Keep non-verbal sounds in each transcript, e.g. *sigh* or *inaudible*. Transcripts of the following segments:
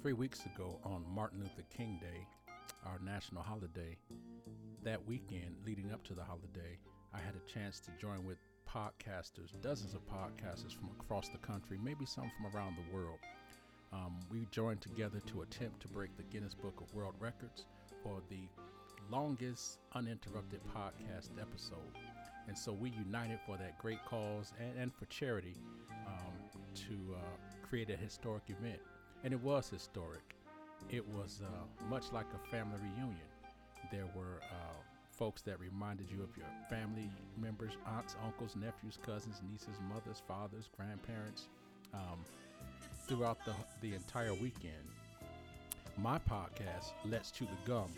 three weeks ago on Martin Luther King Day, our national holiday, that weekend leading up to the holiday, I had a chance to join with podcasters, dozens of podcasters from across the country, maybe some from around the world. Um, we joined together to attempt to break the Guinness Book of World Records for the longest uninterrupted podcast episode. And so we united for that great cause and, and for charity um, to uh, create a historic event. And it was historic. It was uh, much like a family reunion. There were uh, folks that reminded you of your family members, aunts, uncles, nephews, cousins, nieces, mothers, fathers, grandparents um, throughout the, the entire weekend. My podcast, Let's Chew the Gum,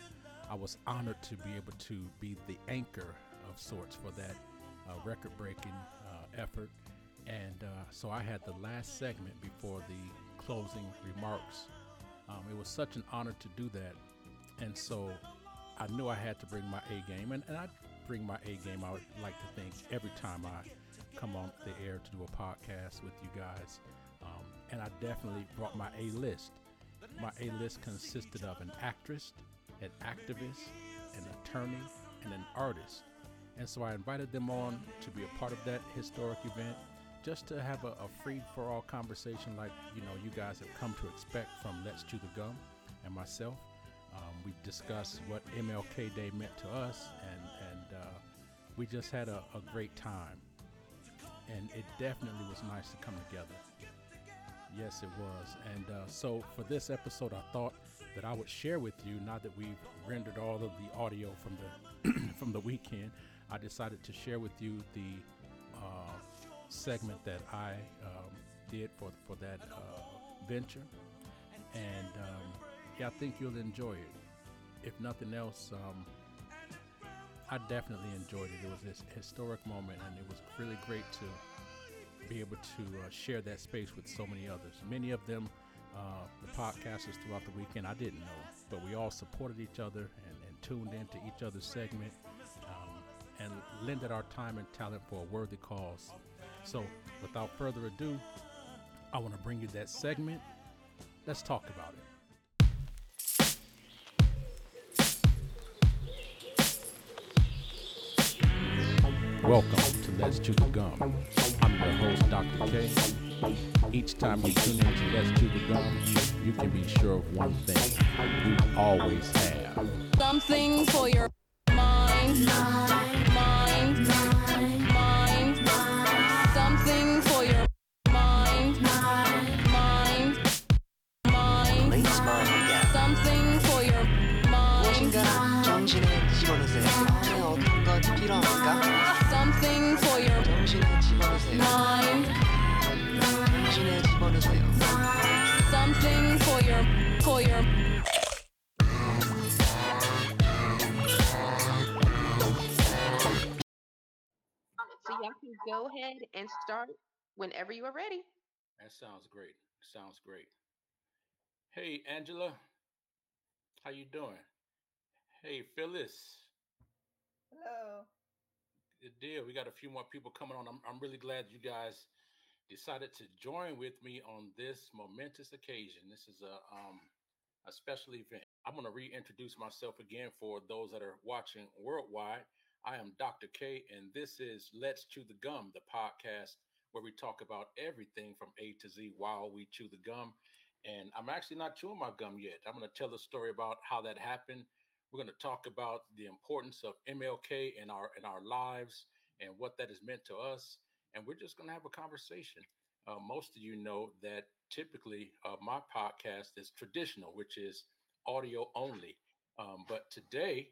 I was honored to be able to be the anchor of sorts for that uh, record breaking uh, effort. And uh, so I had the last segment before the closing remarks. Um, it was such an honor to do that. And so I knew I had to bring my A game, and, and I bring my A game. I would like to think every time I come on the air to do a podcast with you guys, um, and I definitely brought my A list. My A list consisted of an actress, an activist, an attorney, and an artist. And so I invited them on to be a part of that historic event, just to have a, a free for all conversation like you know you guys have come to expect from Let's Chew the Gum and myself. Um, we discussed what MLK Day meant to us, and and uh, we just had a, a, great time. And it definitely was nice to come together. Yes, it was. And uh, so for this episode, I thought that I would share with you. Now that we've rendered all of the audio from the *clears throat* from the weekend, I decided to share with you the uh, segment that I um, did for for that uh, venture, and. Um, yeah, I think you'll enjoy it. If nothing else, um, I definitely enjoyed it. It was this historic moment, and it was really great to be able to uh, share that space with so many others. Many of them, uh, the podcasters throughout the weekend, I didn't know, but we all supported each other and, and tuned into each other's segment um, and lended our time and talent for a worthy cause. So, without further ado, I want to bring you that segment. Let's talk about it. Welcome to Let's Chew the Gum. I'm your host, Dr. K. Each time you tune in to Let's Chew the Gum, you can be sure of one thing. We always have something for your mind, Something for your, for your. So y'all can go ahead and start whenever you are ready. That sounds great. Sounds great. Hey, Angela, how you doing? Hey, Phyllis. Hello. Deal. We got a few more people coming on. I'm, I'm really glad you guys decided to join with me on this momentous occasion. This is a um, a special event. I'm going to reintroduce myself again for those that are watching worldwide. I am Dr. K, and this is Let's Chew the Gum, the podcast where we talk about everything from A to Z while we chew the gum. And I'm actually not chewing my gum yet. I'm going to tell the story about how that happened. We're going to talk about the importance of MLK in our in our lives and what that has meant to us. And we're just going to have a conversation. Uh, most of you know that typically uh, my podcast is traditional, which is audio only. Um, but today,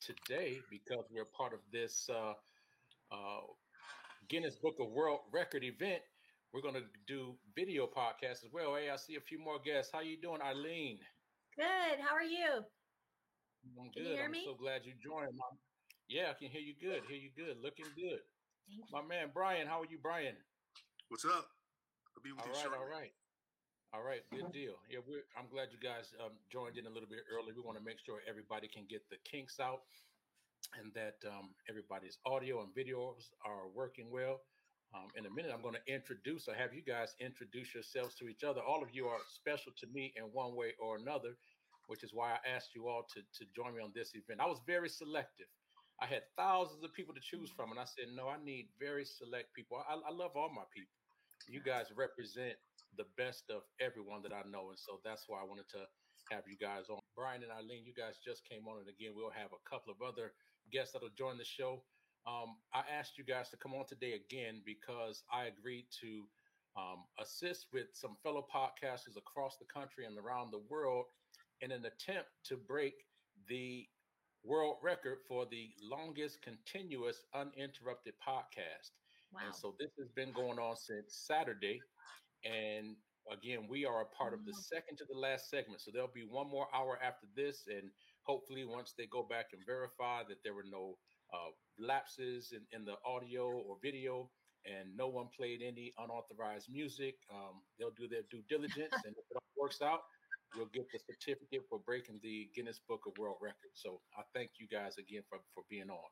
today, because we're part of this uh, uh, Guinness Book of World Record event, we're going to do video podcasts as well. Hey, I see a few more guests. How you doing, Eileen? Good. How are you? I'm Can good. you hear I'm me? so glad you joined. My, yeah, I can hear you good. Hear you good. Looking good. Thank My man, Brian. How are you, Brian? What's up? I'll be with All you right, shortly. all right. All right, good deal. Yeah, we're, I'm glad you guys um, joined in a little bit early. We want to make sure everybody can get the kinks out and that um, everybody's audio and videos are working well. Um, in a minute, I'm going to introduce or have you guys introduce yourselves to each other. All of you are special to me in one way or another, which is why I asked you all to, to join me on this event. I was very selective. I had thousands of people to choose from, and I said, no, I need very select people. I, I love all my people. You guys represent the best of everyone that I know, and so that's why I wanted to have you guys on. Brian and Eileen, you guys just came on, and again, we'll have a couple of other guests that'll join the show. Um, I asked you guys to come on today again because I agreed to um, assist with some fellow podcasters across the country and around the world in an attempt to break the world record for the longest continuous uninterrupted podcast. Wow. And so this has been going on since Saturday. And again, we are a part of the second to the last segment. So there'll be one more hour after this. And hopefully, once they go back and verify that there were no uh, lapses in, in the audio or video and no one played any unauthorized music, um, they'll do their due diligence. *laughs* and if it all works out, we'll get the certificate for breaking the Guinness Book of World Records. So I thank you guys again for, for being on.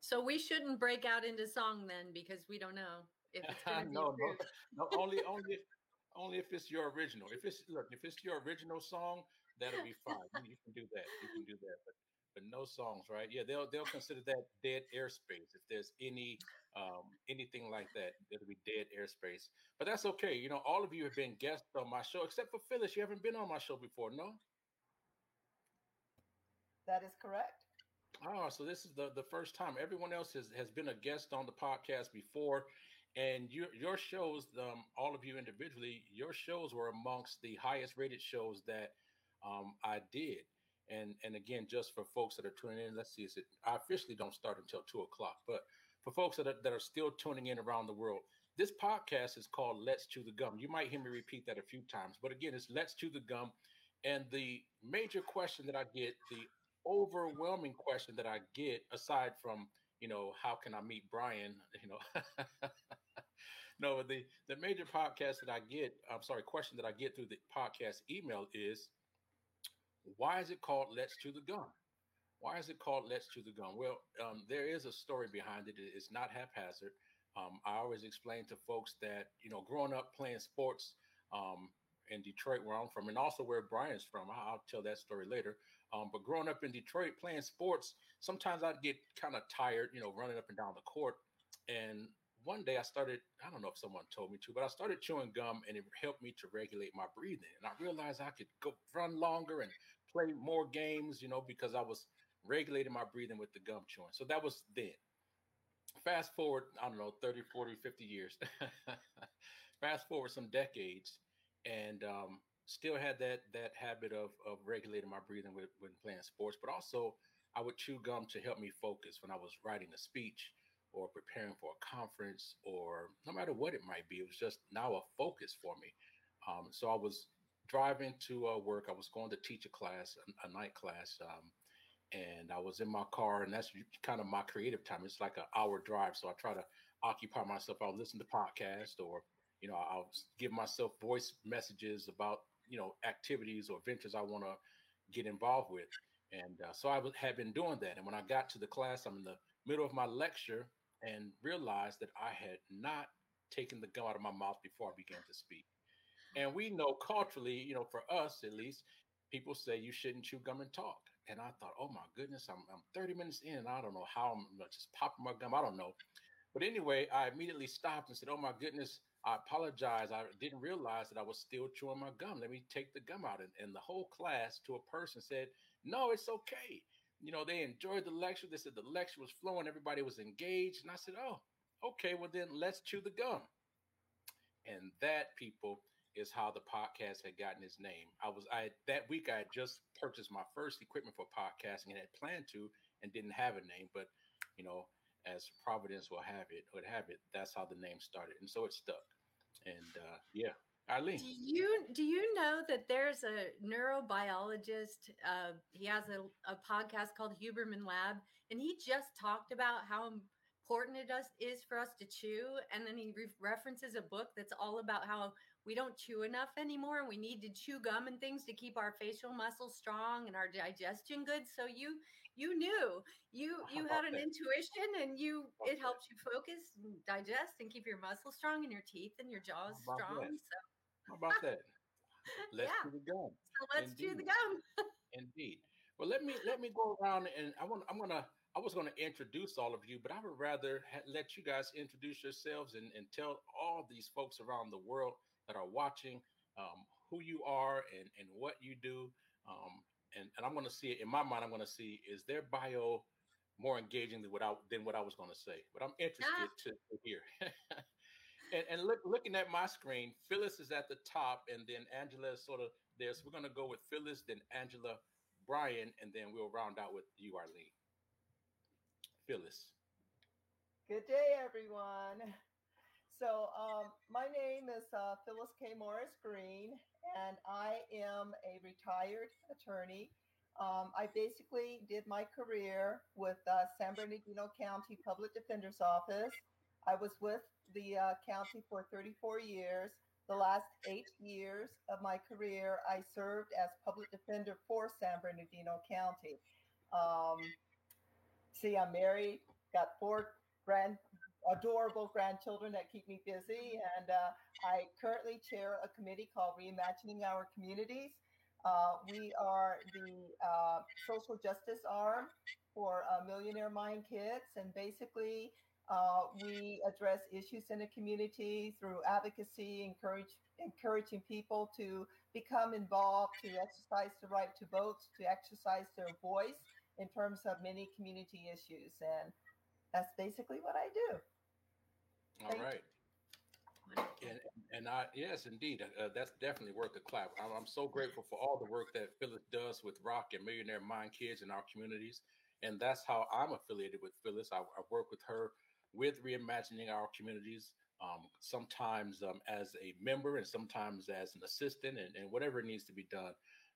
So we shouldn't break out into song then because we don't know if it's going *laughs* to be no, no, no, only, only, if, only if it's your original. If it's look, if it's your original song, that'll be fine. You, you can do that. You can do that. But but no songs, right? Yeah, they'll they'll consider that dead airspace. If there's any um anything like that, it'll be dead airspace. But that's okay. You know, all of you have been guests on my show, except for Phyllis. You haven't been on my show before, no? That is correct. Oh, so this is the, the first time. Everyone else has, has been a guest on the podcast before. And your your shows, um, all of you individually, your shows were amongst the highest rated shows that um, I did. And and again, just for folks that are tuning in, let's see, is it I officially don't start until two o'clock, but for folks that are, that are still tuning in around the world, this podcast is called Let's Chew the Gum. You might hear me repeat that a few times, but again, it's Let's Chew the Gum. And the major question that I get, the overwhelming question that I get, aside from you know how can I meet Brian, you know, *laughs* no, but the the major podcast that I get, I'm sorry, question that I get through the podcast email is, why is it called Let's Chew the Gum? Why is it called Let's Chew the Gum? Well, um, there is a story behind it. It's not haphazard. Um, I always explain to folks that you know, growing up playing sports. Um, in Detroit, where I'm from, and also where Brian's from. I'll, tell that story later. Um, but growing up in Detroit, playing sports, sometimes I'd get kind of tired, you know, running up and down the court. And one day I started, I don't know if someone told me to, but I started chewing gum and it helped me to regulate my breathing. And I realized I could go run longer and play more games, you know, because I was regulating my breathing with the gum chewing. So that was then. Fast forward, I don't know, 30, 40, 50 years. *laughs* Fast forward some decades and um, still had that that habit of of regulating my breathing with, when playing sports, but also I would chew gum to help me focus when I was writing a speech or preparing for a conference or no matter what it might be. It was just now a focus for me. Um, so I was driving to uh, work. I was going to teach a class, a, a night class, um, and I was in my car, and that's kind of my creative time. It's like an hour drive, so I try to occupy myself. I'll listen to podcasts or you know i'll give myself voice messages about you know activities or ventures i want to get involved with and uh, so i w- had been doing that and when i got to the class i'm in the middle of my lecture and realized that i had not taken the gum out of my mouth before i began to speak and we know culturally you know for us at least people say you shouldn't chew gum and talk and i thought oh my goodness i'm, I'm 30 minutes in i don't know how i'm just popping my gum i don't know but anyway i immediately stopped and said oh my goodness I apologize. I didn't realize that I was still chewing my gum. Let me take the gum out. And, and the whole class to a person said, No, it's okay. You know, they enjoyed the lecture. They said the lecture was flowing, everybody was engaged. And I said, Oh, okay, well, then let's chew the gum. And that, people, is how the podcast had gotten its name. I was I that week I had just purchased my first equipment for podcasting and had planned to and didn't have a name, but you know, as Providence will have it, would have it. That's how the name started, and so it stuck. And uh, yeah, Eileen. Do you do you know that there's a neurobiologist? Uh, he has a, a podcast called Huberman Lab, and he just talked about how important it is for us to chew. And then he re- references a book that's all about how we don't chew enough anymore and we need to chew gum and things to keep our facial muscles strong and our digestion good so you you knew you you had an that? intuition and you it helps you focus and digest and keep your muscles strong and your teeth and your jaws strong that? so, How about that? *laughs* Let's Yeah. do the gum. so let's chew the gum *laughs* Indeed. Well, let me let me go around and I want I'm gonna I was gonna introduce all of you, but I would rather ha- let you guys introduce yourselves and, and tell all these folks around the world that are watching um, who you are and and what you do. Um, and and I'm gonna see it in my mind. I'm gonna see is their bio more engaging than what I than what I was gonna say, but I'm interested to, to hear. *laughs* and and look, looking at my screen, Phyllis is at the top, and then Angela is sort of there. So we're gonna go with Phyllis, then Angela, Brian, and then we'll round out with you, Arlene. Phyllis. Good day, everyone. So, um, my name is uh, Phyllis K. Morris Green, and I am a retired attorney. Um, I basically did my career with uh, San Bernardino County Public Defender's Office. I was with the uh, county for 34 years. The last eight years of my career, I served as public defender for San Bernardino County. Um, see, I'm married, got four grand, adorable grandchildren that keep me busy, and uh, I currently chair a committee called Reimagining Our Communities. Uh, we are the uh, social justice arm for uh, Millionaire Mind Kids, and basically uh, we address issues in the community through advocacy, encourage encouraging people to become involved, to exercise the right to vote, to exercise their voice in terms of many community issues. And that's basically what I do. All Thank you. And, and I, yes, indeed, uh, that's definitely worth a clap. I'm, I'm so grateful for all the work that Phyllis does with ROC and Millionaire Mind Kids in our communities. And that's how I'm affiliated with Phyllis. I, I work with her with reimagining our communities, um, sometimes um, as a member and sometimes as an assistant, and, and whatever needs to be done.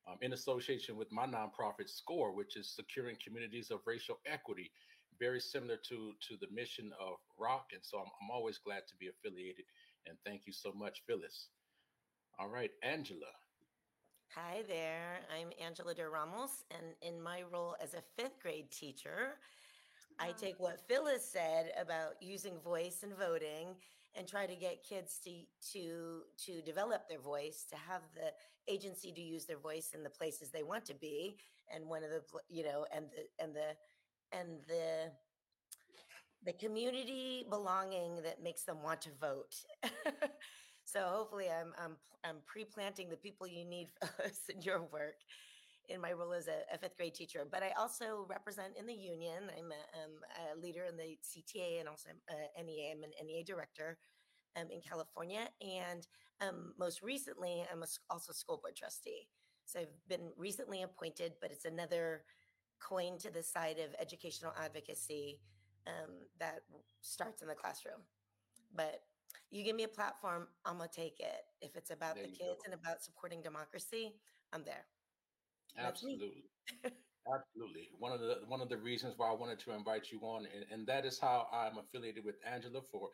Um, in association with my nonprofit SCORE, which is securing communities of racial equity, very similar to to the mission of ROC, and so I'm, I'm always glad to be affiliated. And thank you so much, Phyllis. All right, Angela. Hi there, I'm Angela Der Ramos, and in my role as a fifth grade teacher, I ah. take what Phyllis said about using voice and voting and try to get kids to to to develop their voice, to have the agency to use their voice in the places they want to be, and one of the you know, and the and the and the the community belonging that makes them want to vote. *laughs* so hopefully, I'm I'm I'm pre-planting the people you need *laughs* in your work in my role as a, a fifth grade teacher. But I also represent in the union. I'm a, um, a leader in the CTA and also uh, NEA. I'm an NEA director um, in California, and um, most recently, I'm a also school board trustee. So I've been recently appointed, but it's another coin to the side of educational advocacy um, that starts in the classroom. But you give me a platform, I'm gonna take it. If it's about There the kids go. and about supporting democracy, I'm there. Absolutely. *laughs* Absolutely. One of the one of the reasons why I wanted to invite you on, and, and that is how I'm affiliated with Angela. For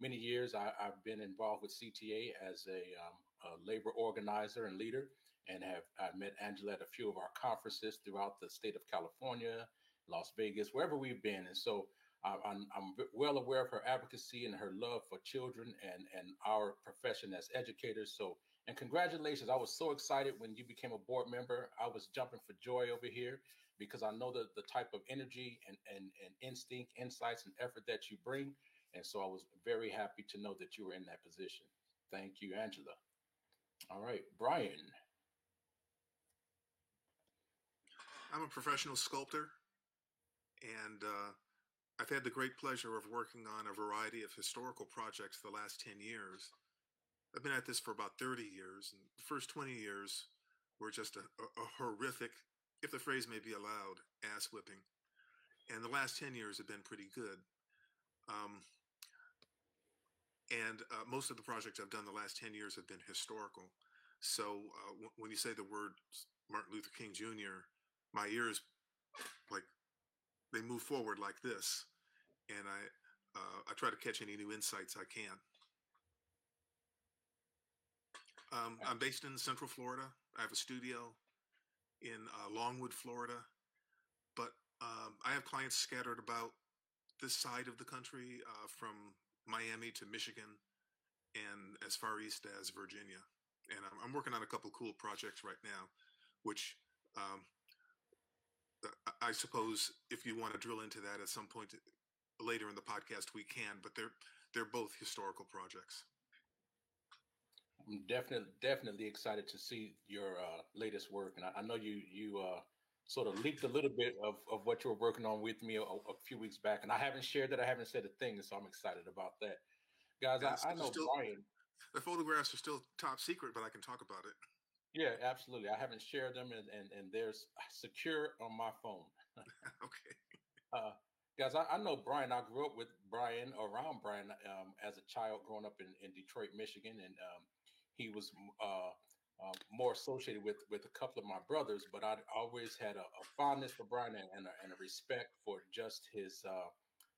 many years, I, I've been involved with CTA as a, um, a labor organizer and leader, and have I've met Angela at a few of our conferences throughout the state of California, Las Vegas, wherever we've been. And so I- I'm, I'm well aware of her advocacy and her love for children and, and our profession as educators. So and congratulations. I was so excited when you became a board member. I was jumping for joy over here because I know the, the type of energy and, and, and instinct, insights, and effort that you bring. And so I was very happy to know that you were in that position. Thank you, Angela. All right, Brian. I'm a professional sculptor, and uh, I've had the great pleasure of working on a variety of historical projects the last 10 years. I've been at this for about 30 years, and the first 20 years were just a, a, a horrific, if the phrase may be allowed, ass whipping. And the last 10 years have been pretty good. Um, and uh, most of the projects I've done the last 10 years have been historical. So uh, w- when you say the word Martin Luther King Jr., my ears like they move forward like this, and I uh, I try to catch any new insights I can. Um, I'm based in Central Florida. I have a studio in uh, Longwood, Florida, but um, I have clients scattered about this side of the country, uh, from Miami to Michigan, and as far east as Virginia. And I'm, I'm working on a couple cool projects right now, which um, I suppose if you want to drill into that at some point later in the podcast, we can. But they're they're both historical projects. I'm definitely definitely excited to see your uh, latest work, and I, I know you you uh, sort of leaked a little bit of, of what you were working on with me a, a few weeks back, and I haven't shared that. I haven't said a thing, so I'm excited about that, guys. I, I know still- Brian. The photographs are still top secret, but I can talk about it. Yeah, absolutely. I haven't shared them, and and, and they're secure on my phone. *laughs* *laughs* okay. Uh, guys, I, I know Brian. I grew up with Brian, around Brian, um, as a child growing up in, in Detroit, Michigan, and um, he was uh, uh, more associated with with a couple of my brothers. But I always had a, a fondness for Brian and, and, a, and a respect for just his uh,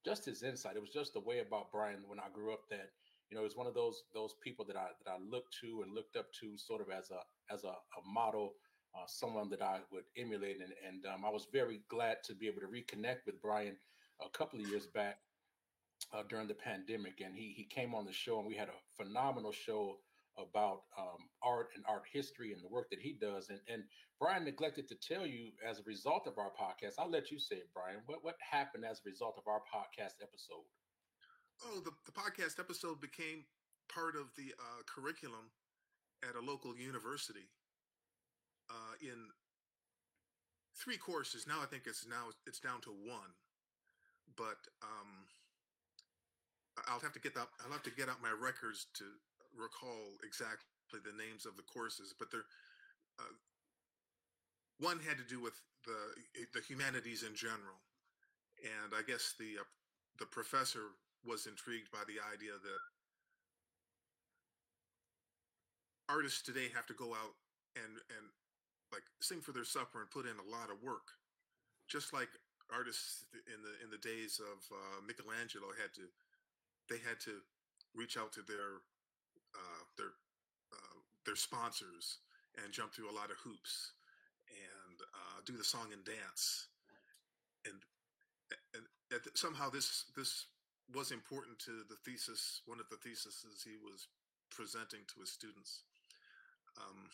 just his insight. It was just the way about Brian when I grew up that you know, it's one of those those people that I that I looked to and looked up to, sort of as a as a, a model, uh, someone that I would emulate. And and um, I was very glad to be able to reconnect with Brian a couple of years back uh, during the pandemic, and he he came on the show, and we had a phenomenal show about um, art and art history and the work that he does. And and Brian neglected to tell you as a result of our podcast. I'll let you say it, Brian. What what happened as a result of our podcast episode? Oh, the, the podcast episode became part of the uh, curriculum at a local university uh, in three courses. Now I think it's now it's down to one, but um, I'll have to get that. I'll have to get out my records to recall exactly the names of the courses. But they're uh, one had to do with the the humanities in general, and I guess the uh, the professor was intrigued by the idea that artists today have to go out and and like sing for their supper and put in a lot of work. Just like artists in the in the days of uh, Michelangelo had to they had to reach out to their uh, their uh, their sponsors and jump through a lot of hoops and uh, do the song and dance. And and the, somehow this this was important to the thesis one of the theses he was presenting to his students um,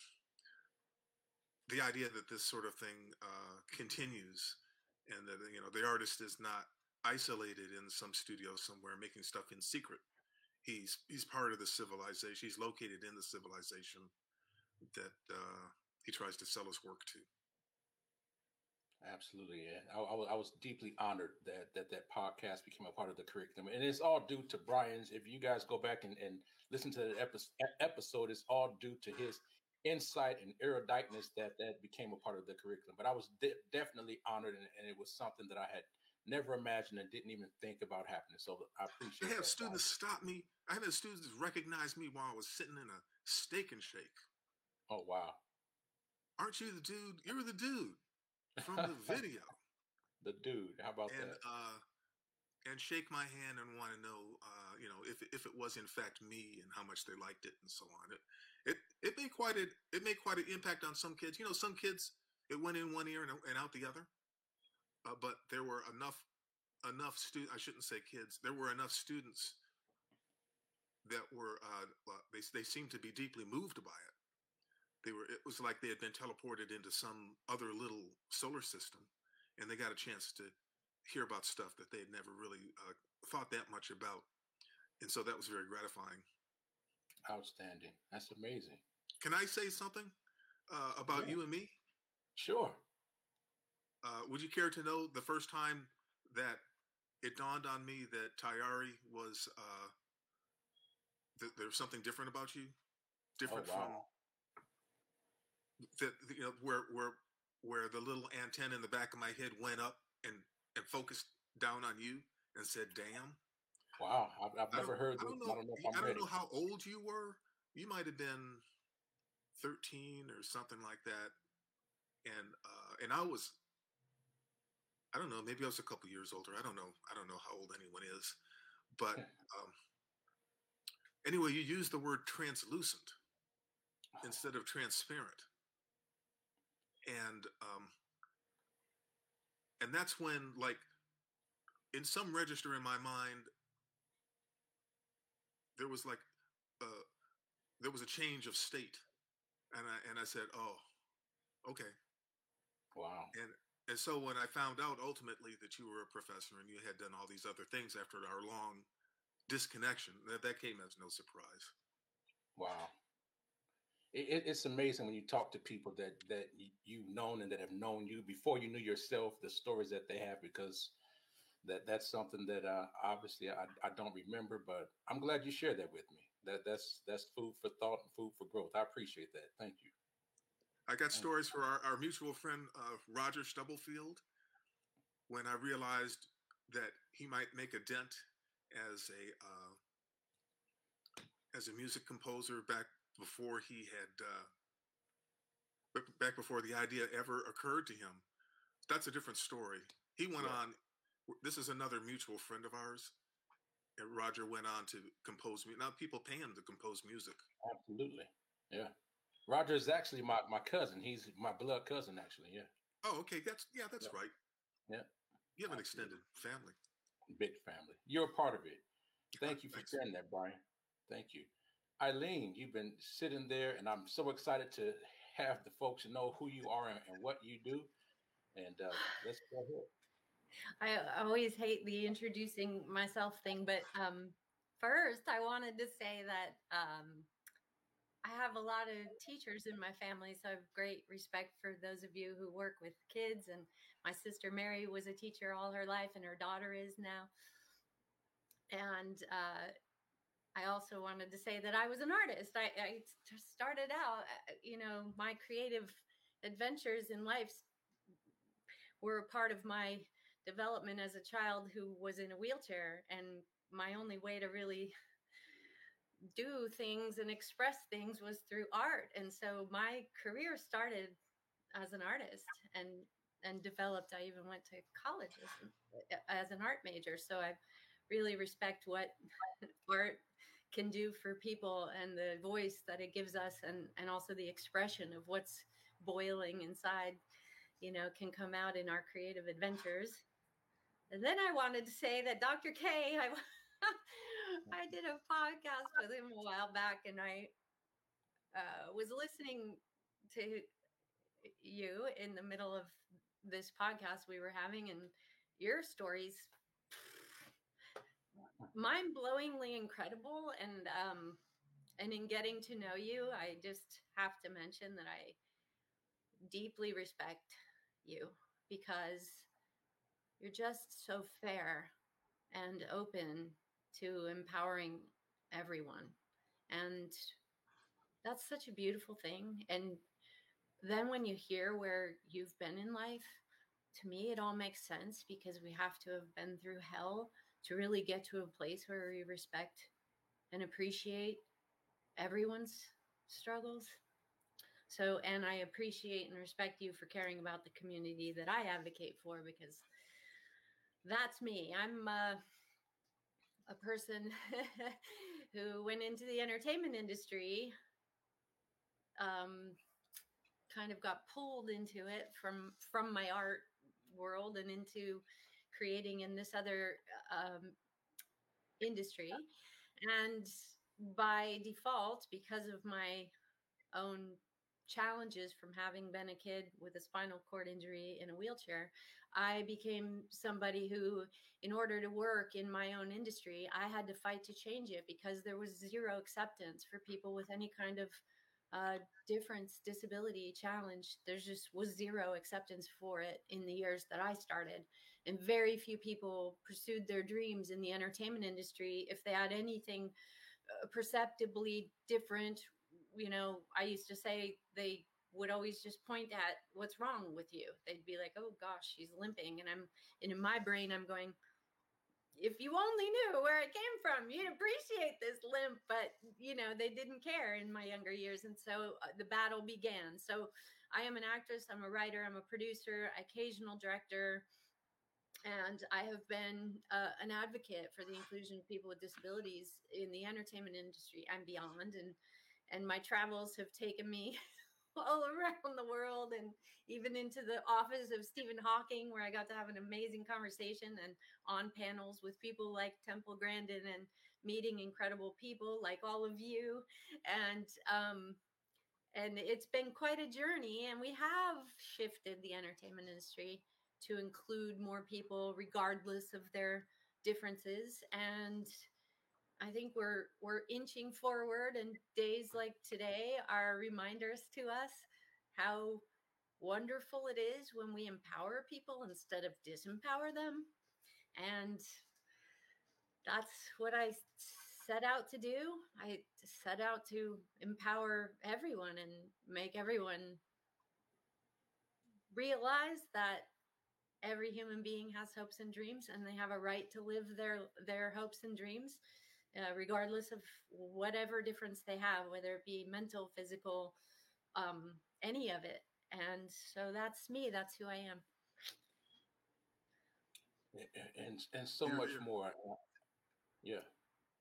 the idea that this sort of thing uh, continues and that you know the artist is not isolated in some studio somewhere making stuff in secret he's he's part of the civilization he's located in the civilization that uh, he tries to sell his work to Absolutely, yeah. I, I, was, deeply honored that, that that podcast became a part of the curriculum, and it's all due to Brian's. If you guys go back and, and listen to the episode, it's all due to his insight and eruditeness that that became a part of the curriculum. But I was de- definitely honored, and, and it was something that I had never imagined and didn't even think about happening. So I appreciate. I have students stop me. I have had students recognize me while I was sitting in a steak and shake. Oh wow, Aren't you the dude? You're the dude from the *laughs* video. the dude. How about and that? uh, and shake my hand and want to know, uh, you know, if if it was in fact me and how much they liked it and so on. It it made quite a it made quite an impact on some kids. You know, some kids it went in one ear and, and out the other. Uh, but there were enough enough students. I shouldn't say kids. There were enough students that were uh, they they seemed to be deeply moved by it. They were. It was like they had been teleported into some other little solar system, and they got a chance to hear about stuff that they had never really uh, thought that much about, and so that was very gratifying. Outstanding. That's amazing. Can I say something uh, about Yeah. you and me? Sure. Uh, would you care to know the first time that it dawned on me that Tayari was uh, that there was something different about you, different Oh, wow. from that you know where where where the little antenna in the back of my head went up and and focused down on you and said, "Damn." Wow. I've, I've I never heard I don't I know. don't know I don't know how old you were. You might have been thirteen or something like that, and uh, and I was. I don't know. Maybe I was a couple years older. I don't know. I don't know how old anyone is, but um, anyway, you use the word translucent, instead of transparent. And um, and that's when like in some register in my mind there was like uh there was a change of state and i and i said oh okay Wow. and and so when i found out ultimately that you were a professor and you had done all these other things after our long disconnection that that came as no surprise Wow. It, it, it's amazing when you talk to people that that you've known and that have known you before you knew yourself, the stories that they have, because that that's something that uh, obviously I, I don't remember, but I'm glad you shared that with me. That that's that's food for thought and food for growth. I appreciate that. Thank you. I got stories for our, our mutual friend uh, Roger Stubblefield when I realized that he might make a dent as a uh, as a music composer back before he had uh, back before the idea ever occurred to him. That's a different story. He went Yeah. on. This is another mutual friend of ours. And Roger went on to compose music. Now people pay him to compose music. Absolutely. Yeah. Roger is actually my, my cousin. He's my blood cousin, actually. Yeah. Oh, okay. That's yeah, that's Yeah. right. Yeah. You have an extended family. Big family. You're a part of it. *laughs* Thank you for Thanks. sharing that, Brian. Thank you. Eileen, you've been sitting there, and I'm so excited to have the folks know who you are and, and what you do. And uh, let's go ahead. I always hate the introducing myself thing, but um, first I wanted to say that um, I have a lot of teachers in my family, so I have great respect for those of you who work with kids. And my sister Mary was a teacher all her life, and her daughter is now. And uh, I also wanted to say that I was an artist. I started out, uh, you know, my creative adventures in life were a part of my development as a child who was in a wheelchair and my only way to really do things and express things was through art. And so my career started as an artist and and developed. I even went to college as an, as an art major. So i really respect what *laughs* art can do for people and the voice that it gives us and and also the expression of what's boiling inside you know can come out in our creative adventures and then I wanted to say that Dr. K, *laughs* I, I did a podcast with him a while back, and I uh, was listening to you in the middle of this podcast we were having, and your stories mind-blowingly incredible. And um, and in getting to know you, I just have to mention that I deeply respect you because you're just so fair and open to empowering everyone. And that's such a beautiful thing. And then when you hear where you've been in life, to me, it all makes sense because we have to have been through hell to really get to a place where we respect and appreciate everyone's struggles. So, and I appreciate and respect you for caring about the community that I advocate for because that's me. I'm uh, a person *laughs* who went into the entertainment industry, um, kind of got pulled into it from from my art world and into creating in this other um, industry, and by default, because of my own challenges from having been a kid with a spinal cord injury in a wheelchair, I became somebody who, in order to work in my own industry, I had to fight to change it because there was zero acceptance for people with any kind of uh, difference, disability, challenge. There's just was zero acceptance for it in the years that I started. And very few people pursued their dreams in the entertainment industry if they had anything uh, perceptibly different you know, I used to say they would always just point at what's wrong with you. They'd be like, "Oh gosh, she's limping," and I'm, and in my brain, I'm going, "If you only knew where it came from, you'd appreciate this limp." But you know, they didn't care in my younger years, and so uh, the battle began. So I am an actress. I'm a writer. I'm a producer, occasional director. And I have been uh, an advocate for the inclusion of people with disabilities in the entertainment industry and beyond. And and my travels have taken me *laughs* all around the world and even into the office of Stephen Hawking, where I got to have an amazing conversation and on panels with people like Temple Grandin and meeting incredible people like all of you. And um, and it's been quite a journey. And we have shifted the entertainment industry to include more people, regardless of their differences. And I think we're we're inching forward, and days like today are reminders to us how wonderful it is when we empower people instead of disempower them. And that's what I set out to do. I set out to empower everyone and make everyone realize that every human being has hopes and dreams and they have a right to live their their hopes and dreams uh, regardless of whatever difference they have whether it be mental physical um, any of it. And so that's me that's who i am. And and so much more yeah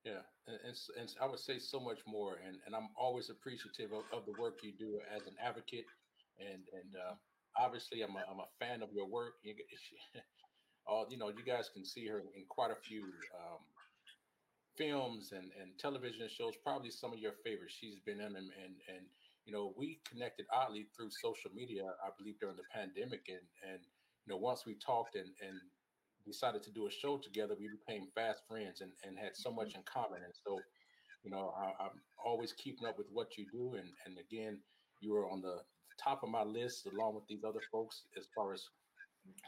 yeah and, and, and i would say so much more and, and i'm always appreciative of, of the work you do as an advocate and and uh, obviously i'm a, I'm a fan of your work you, *laughs* all you know you guys can see her in quite a few um, films and, and television shows probably some of your favorites. She's been in them and and you know we connected oddly through social media i believe during the pandemic. And and you know once we talked and and decided to do a show together we became fast friends and and had so much in common. And so you know I, i'm always keeping up with what you do. And and again you were on the top of my list along with these other folks as far as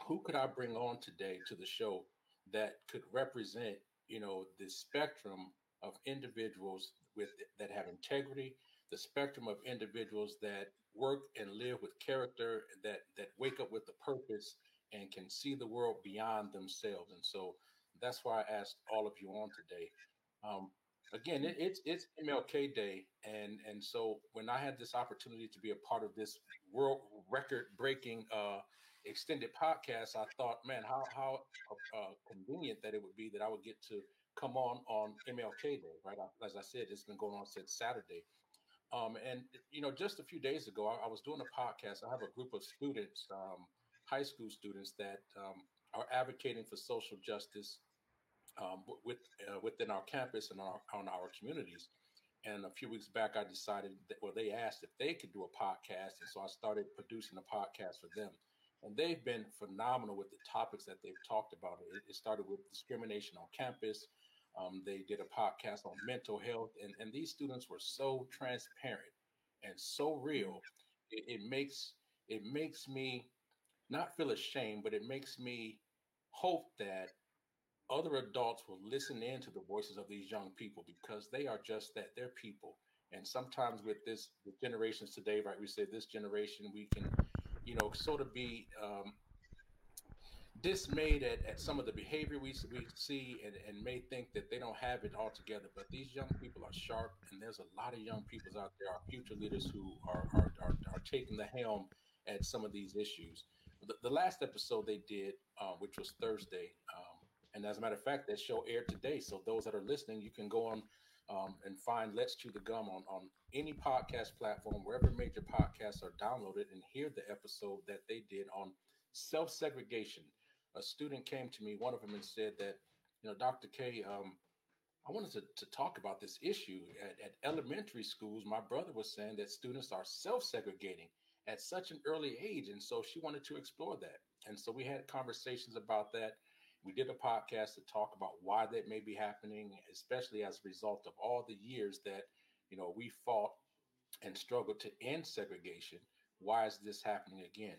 who could I bring on today to the show that could represent, you know, the spectrum of individuals with that have integrity, the spectrum of individuals that work and live with character, that that wake up with a purpose and can see the world beyond themselves. And so that's why I asked all of you on today. Um, again, it, it's it's MLK Day, and and so when I had this opportunity to be a part of this world record breaking uh, extended podcast, I thought, man, how how uh, convenient that it would be that I would get to come on on MLK Day, right? As I said, it's been going on since Saturday. Um, and you know, just a few days ago, I, I, was doing a podcast. I have a group of students, um, high school students, that um, are advocating for social justice um, with uh, within our campus and our, on our communities. And a few weeks back, I decided that, well, they asked if they could do a podcast. And so I started producing a podcast for them. And they've been phenomenal with the topics that they've talked about. It, it started with discrimination on campus. Um, they did a podcast on mental health. And, and these students were so transparent and so real. It, it makes it makes me not feel ashamed, but it makes me hope that other adults will listen in to the voices of these young people because they are just that they're people and sometimes with this with generations today right we say this generation we can you know sort of be um, dismayed at, at some of the behavior we, we see and, and may think that they don't have it all together but these young people are sharp and there's a lot of young people out there our future leaders who are, are, are, are taking the helm at some of these issues the, the last episode they did uh, which was thursday um, and as a matter of fact, that show aired today. So those that are listening, you can go on um, and find Let's Chew the Gum on, on any podcast platform, wherever major podcasts are downloaded, and hear the episode that they did on self segregation. A student came to me, one of them, and said that, you know, Dr. K, um, I wanted to, to talk about this issue at, at elementary schools. My brother was saying that students are self segregating at such an early age. And so she wanted to explore that. And so we had conversations about that. We did a podcast to talk about why that may be happening, especially as a result of all the years that you know we fought and struggled to end segregation. Why is this happening again?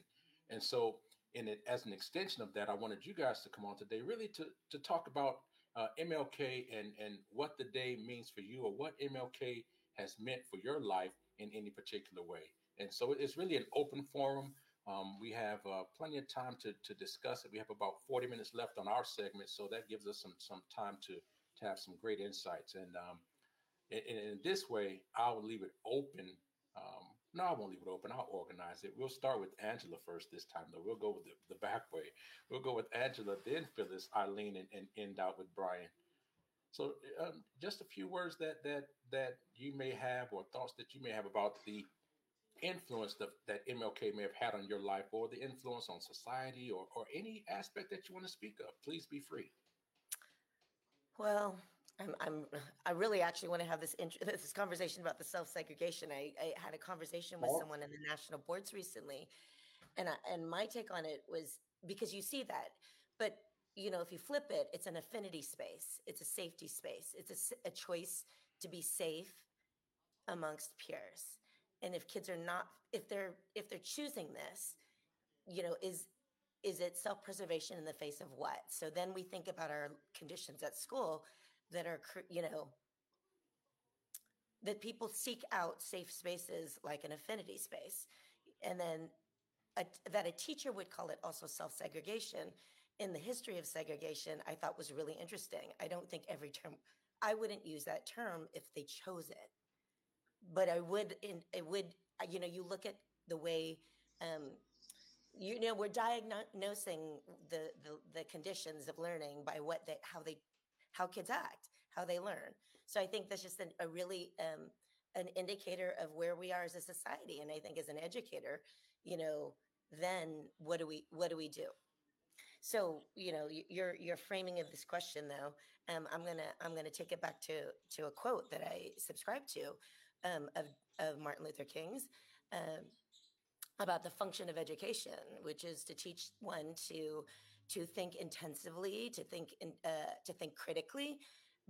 And so, in it, as an extension of that, I wanted you guys to come on today, really to to talk about uh, MLK and and what the day means for you, or what MLK has meant for your life in any particular way. And so, it's really an open forum. Um, we have uh, plenty of time to, to discuss it. We have about 40 minutes left on our segment, so that gives us some some time to to have some great insights. And um, in, in this way, I'll leave it open. Um, no, I won't leave it open. I'll organize it. We'll start with Angela first this time, though. We'll go with the, the back way. We'll go with Angela, then Phyllis, Eileen, and, and end out with Brian. So, um, just a few words that that that you may have, or thoughts that you may have about the influence that, that MLK may have had on your life, or the influence on society, or or any aspect that you want to speak of. Please be free. Well, I'm, I'm, I really actually want to have this int- *laughs* this conversation about the self segregation. I, I had a conversation with Oh. someone in the national boards recently, and I, and my take on it was because you see that, but you know, if you flip it, it's an affinity space. It's a safety space. It's a, a choice to be safe amongst peers. And if kids are not, if they're if they're choosing this, you know, is is it self preservation in the face of what? So then we think about our conditions at school that are, you know, that people seek out safe spaces like an affinity space. And then a, that a teacher would call it also self segregation in the history of segregation, I thought was really interesting. I don't think every term, I wouldn't use that term if they chose it. But I would, in, would, uh, you know, you look at the way, um, you know, we're diagnosing the, the the conditions of learning by what they, how they, how kids act, how they learn. So I think that's just an, a really um, an indicator of where we are as a society. And I think as an educator, you know, then what do we what do we do? So you know, your your framing of this question though, um, I'm gonna I'm gonna take it back to to a quote that I subscribe to um, of of Martin Luther King's. Um, about the function of education, which is to teach one to to think intensively, to think in, uh, to think critically,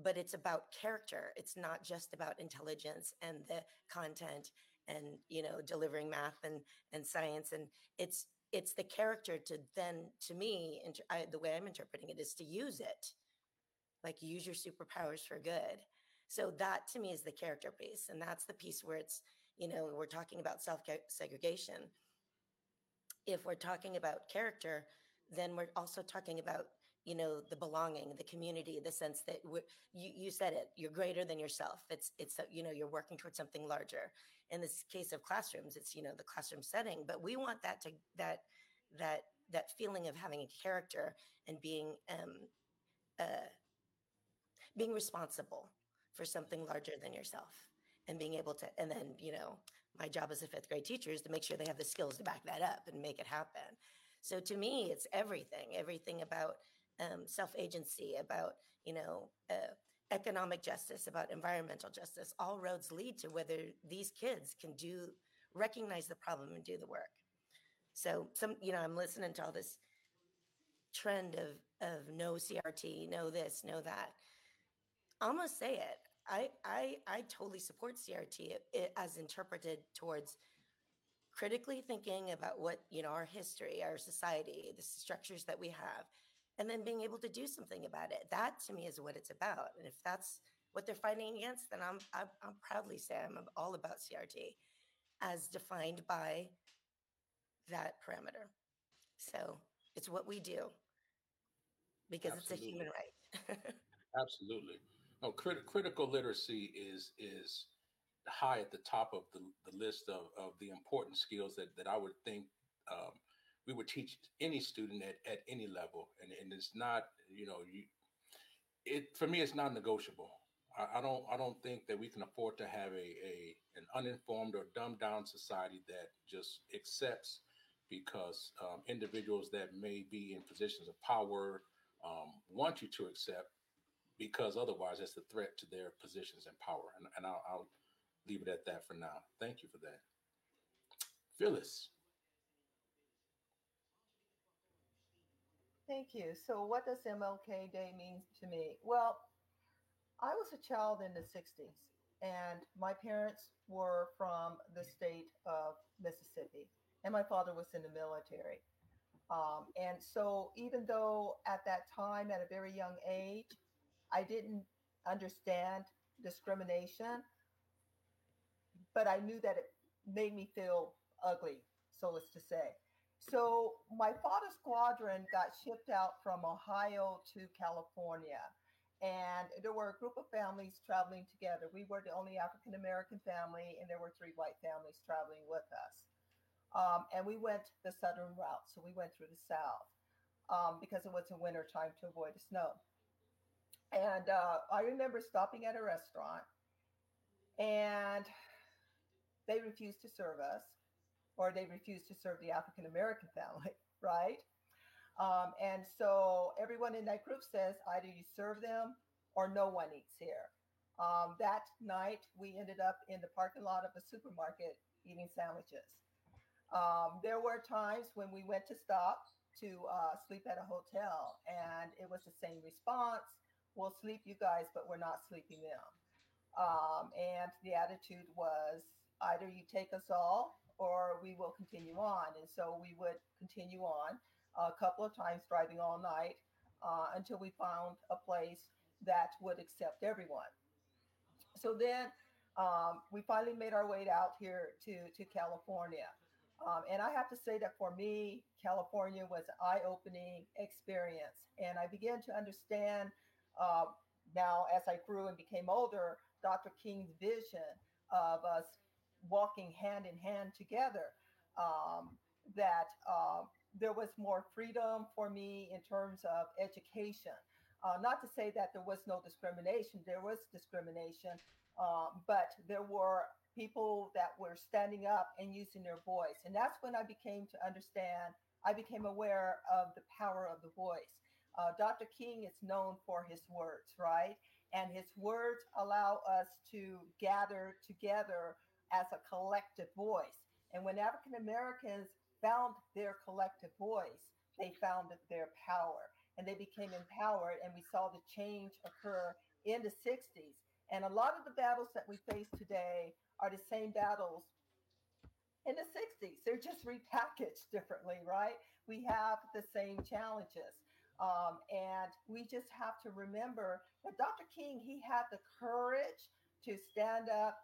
but it's about character. It's not just about intelligence and the content and you know delivering math and and science and it's it's the character to then to me inter- I, the way i'm interpreting it is to use it like use your superpowers for good so that to me is the character piece and that's the piece where it's you know we're talking about self segregation. If we're talking about character then we're also talking about you know the belonging the community the sense that you, you said it you're greater than yourself. It's it's you know you're working towards something larger. In this case of classrooms it's you know the classroom setting but we want that to that that that feeling of having a character and being um uh being responsible for something larger than yourself and being able to and then you know my job as a fifth grade teacher is to make sure they have the skills to back that up and make it happen. So to me it's everything everything about um, self-agency about you know uh, economic justice about environmental justice. All roads lead to whether these kids can do recognize the problem and do the work. So some you know i'm listening to all this trend of of no crt no this no that i'm gonna say it i i i totally support crt i- i- as interpreted towards critically thinking about what you know our history our society the structures that we have and then being able to do something about it. That to me is what it's about and if that's what they're fighting against then i'm i'm, I'm proudly say i'm all about crt as defined by that parameter. So it's what we do because it's a human right. *laughs* Absolutely. No, crit- critical literacy is is high at the top of the, the list of, of the important skills that, that I would think um, we would teach any student at, at any level. And, and it's not, you know, you it for me it's not negotiable. I, I don't I don't think that we can afford to have a, a an uninformed or dumbed down society that just accepts because um, individuals that may be in positions of power um, want you to accept because otherwise it's a threat to their positions and power. And, and I'll, I'll leave it at that for now. Thank you for that. Phyllis. Thank you. So, what does MLK Day mean to me? Well, I was a child in the 60s, and my parents were from the state of Mississippi, and my father was in the military. Um, and so, even though at that time, at a very young age, I didn't understand discrimination, but I knew that it made me feel ugly, so as to say. So my father's squadron got shipped out from Ohio to California. And there were a group of families traveling together. We were the only African American family, and there were three white families traveling with us. Um, and we went the southern route. So we went through the south um, because it was in winter time to avoid the snow. And uh, I remember stopping at a restaurant and they refused to serve us or they refused to serve the African American family, *laughs* right? Um, and so everyone in that group says either you serve them or no one eats here. Um, that night, we ended up in the parking lot of a supermarket eating sandwiches. Um, there were times when we went to stop to uh, sleep at a hotel, and it was the same response We'll sleep you guys, but we're not sleeping them. Um, and the attitude was either you take us all or we will continue on. And so we would continue on a couple of times driving all night uh, until we found a place that would accept everyone. So then um, we finally made our way out here to, to California. Um, and I have to say that for me, California was an eye opening experience. And I began to understand uh, now, as I grew and became older, Dr. King's vision of us walking hand in hand together, um, that uh, there was more freedom for me in terms of education. Uh, not to say that there was no discrimination, there was discrimination, um, but there were people that were standing up and using their voice. And that's when I became to understand, I became aware of the power of the voice. Uh, Dr. King is known for his words, right? And his words allow us to gather together as a collective voice. And when African Americans found their collective voice, they found their power and they became empowered. And we saw the change occur in the 60s. And a lot of the battles that we face today are the same battles in the 60s. They're just repackaged differently, right? We have the same challenges. Um, and we just have to remember that Dr. King, he had the courage to stand up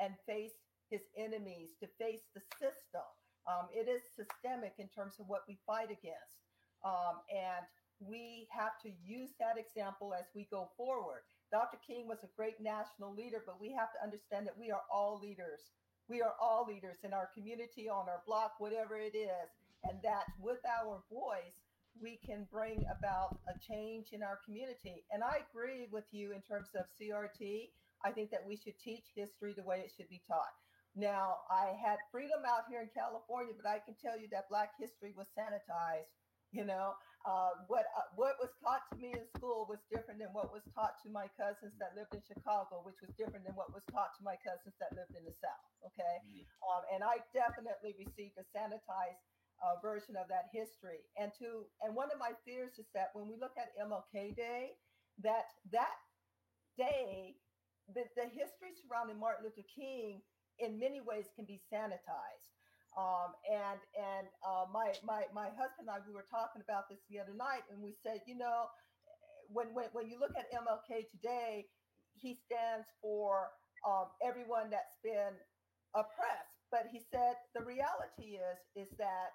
and face his enemies, to face the system. Um, it is systemic in terms of what we fight against. Um, and we have to use that example as we go forward. Dr. King was a great national leader, but we have to understand that we are all leaders. We are all leaders in our community, on our block, whatever it is. And that with our voice, we can bring about a change in our community. And I agree with you in terms of CRT. I think that we should teach history the way it should be taught. Now, I had freedom out here in California, but I can tell you that Black history was sanitized. You know, uh, what uh, what was taught to me in school was different than what was taught to my cousins that lived in Chicago, which was different than what was taught to my cousins that lived in the South. Okay, mm-hmm. um, and I definitely received a sanitized uh, version of that history. And to and one of my fears is that when we look at MLK Day, that that day, the, the history surrounding Martin Luther King in many ways can be sanitized. Um, and and uh, my my my husband and I we were talking about this the other night, and we said, you know, when when when you look at MLK today, he stands for um, everyone that's been oppressed. But he said the reality is is that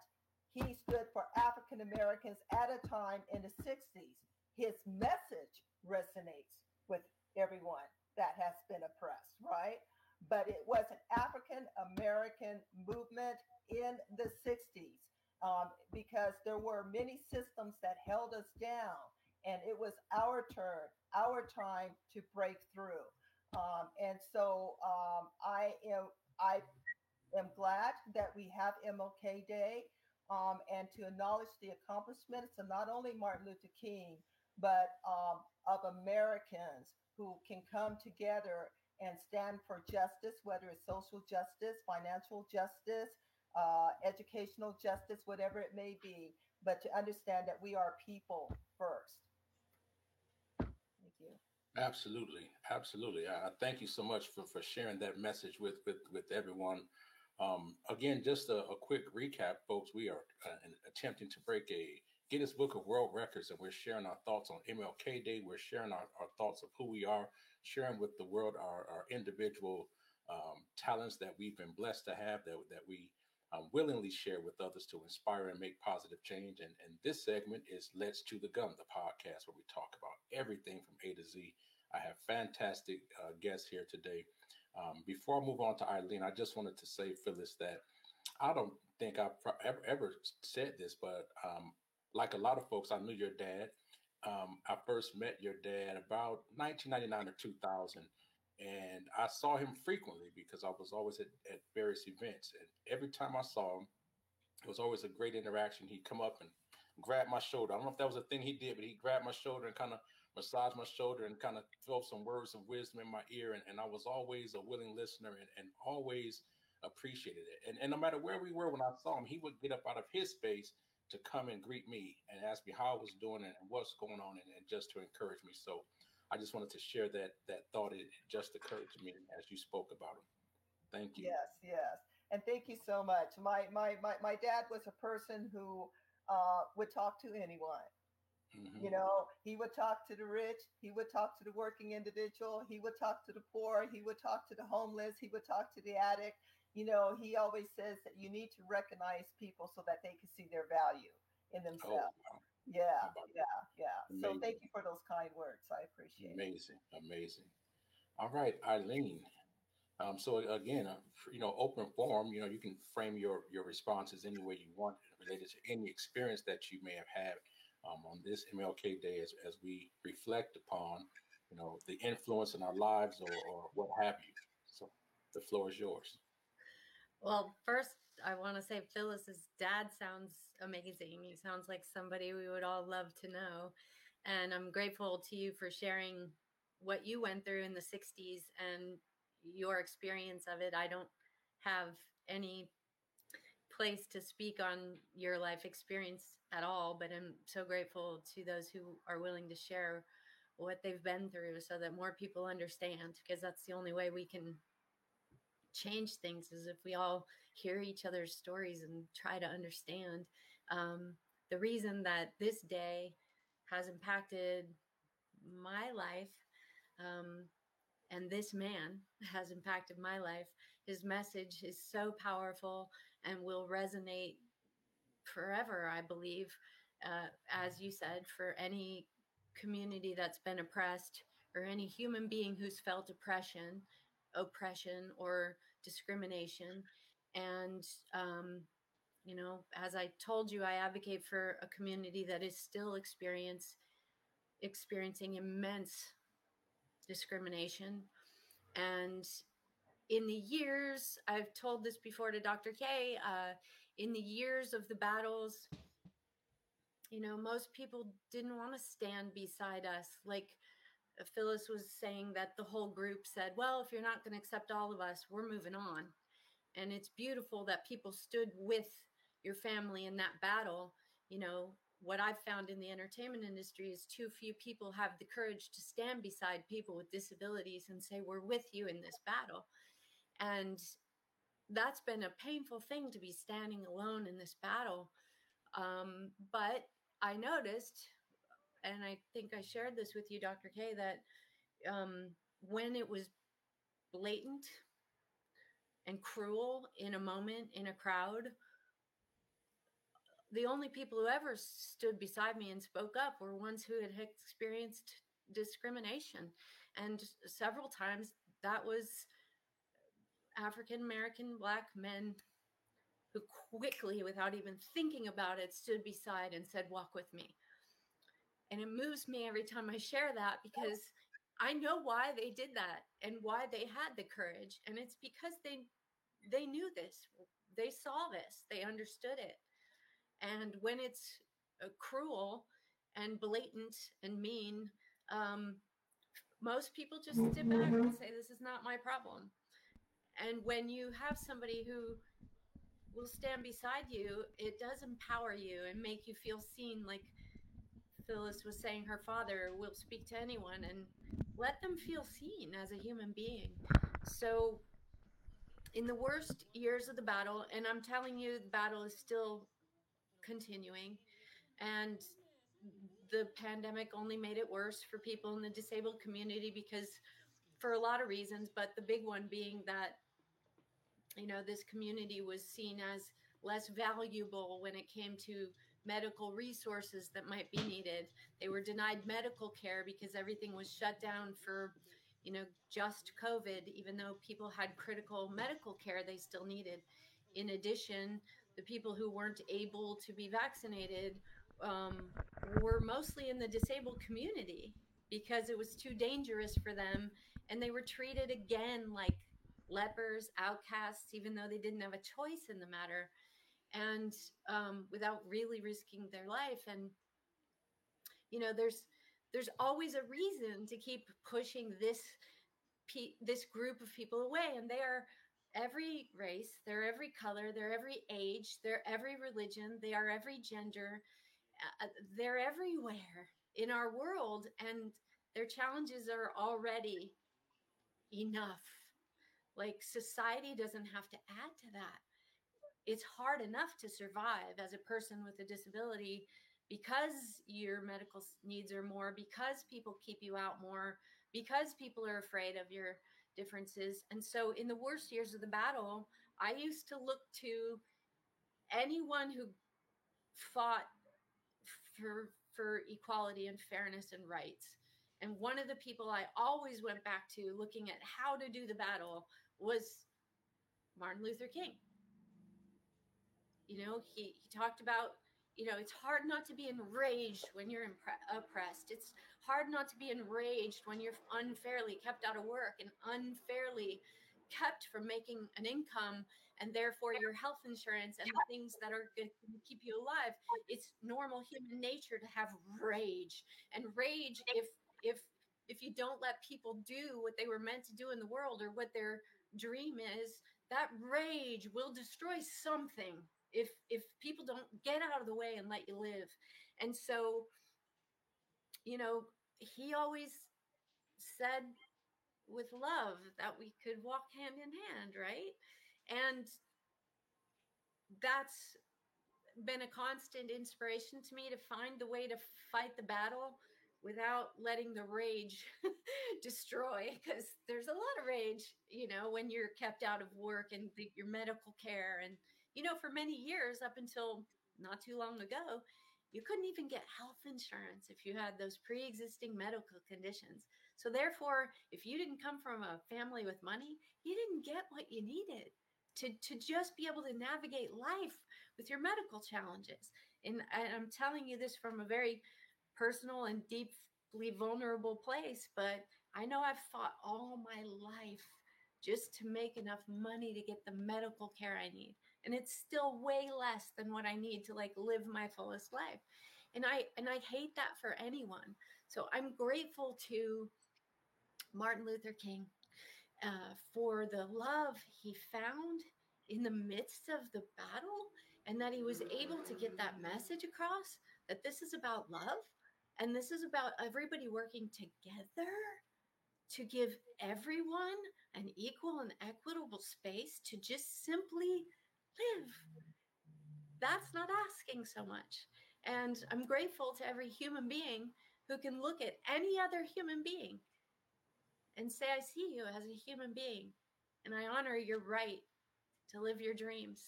he stood for African Americans at a time in the 60s. His message resonates with everyone that has been oppressed, right? But it was an African American movement in the 60s um, because there were many systems that held us down. And it was our turn, our time to break through. Um, and so um, I am I am glad that we have MLK Day um, and to acknowledge the accomplishments of not only Martin Luther King, but um, of Americans who can come together and stand for justice, whether it's social justice, financial justice, uh, educational justice, whatever it may be, but to understand that we are people first. Thank you. Absolutely, absolutely. I thank you so much for, for sharing that message with with with everyone. Um, again, just a, a, quick recap, folks. We are uh, attempting to break a Guinness Book of World Records, and we're sharing our thoughts on MLK Day. We're sharing our, our thoughts of who we are, sharing with the world our, our individual um, talents that we've been blessed to have, that, that we um, willingly share with others to inspire and make positive change. And, and this segment is Let's Chew the Gum, the podcast where we talk about everything from A to Z. I have fantastic uh, guests here today. Um, before I move on to Eileen, I just wanted to say, Phyllis, that I don't think I've ever, ever said this, but um, like a lot of folks, I knew your dad. um, I first met your dad about 1999 or 2000, and I saw him frequently because I was always at, at various events. And every time I saw him, it was always a great interaction. He'd come up and grab my shoulder. I don't know if that was a thing he did, but he grabbed my shoulder and kind of massage my shoulder and kind of throw some words of wisdom in my ear. And, and I was always a willing listener and, and always appreciated it. And, and no matter where we were when I saw him, he would get up out of his space to come and greet me and ask me how I was doing and what's going on and, and just to encourage me. So I just wanted to share that that thought. It just occurred to me as you spoke about him. Thank you. Yes, yes. And thank you so much. My my my, my dad was a person who uh, would talk to anyone. Mhm. You know, he would talk to the rich, he would talk to the working individual, he would talk to the poor, he would talk to the homeless, he would talk to the addict. You know, he always says that you need to recognize people so that they can see their value in Oh, themselves. wow. Yeah, yeah, yeah. So thank you for those kind words. I appreciate it. amazing, amazing. All right, Eileen. Um, so again, uh, you know, open forum. You know, you can frame your your responses any way you want, related to any experience that you may have had um, on this MLK Day, as as we reflect upon, you know, the influence in our lives or or what have you. So the floor is yours. Well, first, I want to say Phyllis's dad sounds amazing. He sounds like somebody we would all love to know. And I'm grateful to you for sharing what you went through in the 60s and your experience of it. I don't have any place to speak on your life experience at all, but I'm so grateful to those who are willing to share what they've been through so that more people understand because that's the only way we can change things is if we all hear each other's stories and try to understand. Um, the reason that this day has impacted my life um, and this man *laughs* has impacted my life his message is so powerful and will resonate forever i believe uh, as you said for any community that's been oppressed or any human being who's felt oppression oppression or discrimination. And um, you know as i told you i advocate for a community that is still experience experiencing immense discrimination. And in the years i've told this before to dr k uh, in the years of the battles you know most people didn't want to stand beside us. Like uh, phyllis was saying that the whole group said well if you're not going to accept all of us we're moving on. And it's beautiful that people stood with your family in that battle. You know what i've found in the entertainment industry is too few people have the courage to stand beside people with disabilities and say we're with you in this battle and that's been a painful thing to be standing alone in this battle. Um, but i noticed and i think i shared this with you dr k that um, when it was blatant and cruel in a moment in a crowd the only people who ever stood beside me and spoke up were ones who had experienced discrimination. And several times that was african american black men who quickly without even thinking about it stood beside and said walk with me. And it moves me every time i share that because i know why they did that and why they had the courage. And it's because they they knew this. They saw this. They understood it. And when it's uh, cruel and blatant and mean um, most people just sit back and say this is not my problem and when you have somebody who will stand beside you it does empower you and make you feel seen like phyllis was saying her father will speak to anyone and let them feel seen as a human being. So in the worst years of the battle and i'm telling you the battle is still continuing and the pandemic only made it worse for people in the disabled community because for a lot of reasons but the big one being that you know this community was seen as less valuable when it came to medical resources that might be needed. They were denied medical care because everything was shut down for you know just covid even though people had critical medical care they still needed. In addition the people who weren't able to be vaccinated um, were mostly in the disabled community because it was too dangerous for them and they were treated again like lepers outcasts even though they didn't have a choice in the matter and um, without really risking their life. And you know there's there's always a reason to keep pushing this pe- this group of people away and they are every race they're every color they're every age they're every religion they are every gender uh, they're everywhere in our world and their challenges are already enough like society doesn't have to add to that. It's hard enough to survive as a person with a disability because your medical needs are more because people keep you out more because people are afraid of your differences. And so in the worst years of the battle i used to look to anyone who fought for for equality and fairness and rights. And one of the people i always went back to looking at how to do the battle was martin luther king. You know he, he talked about you know it's hard not to be enraged when you're impre- oppressed. It's hard not to be enraged when you're unfairly kept out of work and unfairly kept from making an income and therefore your health insurance and the things that are going to keep you alive. It's normal human nature to have rage and rage if if if you don't let people do what they were meant to do in the world or what their dream is that rage will destroy something if if people don't get out of the way and let you live. And so you know he always said with love that we could walk hand in hand right? And that's been a constant inspiration to me to find the way to fight the battle without letting the rage *laughs* destroy because there's a lot of rage you know when you're kept out of work and the, your medical care and you know for many years up until not too long ago you couldn't even get health insurance if you had those pre-existing medical conditions. So therefore if you didn't come from a family with money you didn't get what you needed to, to just be able to navigate life with your medical challenges. And, and i'm telling you this from a very personal and deeply vulnerable place, but I know I've fought all my life just to make enough money to get the medical care I need. And it's still way less than what I need to like live my fullest life. And I and I hate that for anyone. So I'm grateful to Martin Luther King uh, for the love he found in the midst of the battle and that he was able to get that message across that this is about love and this is about everybody working together to give everyone an equal and equitable space to just simply live. That's not asking so much. And I'm grateful to every human being who can look at any other human being and say, I see you as a human being. And I honor your right to live your dreams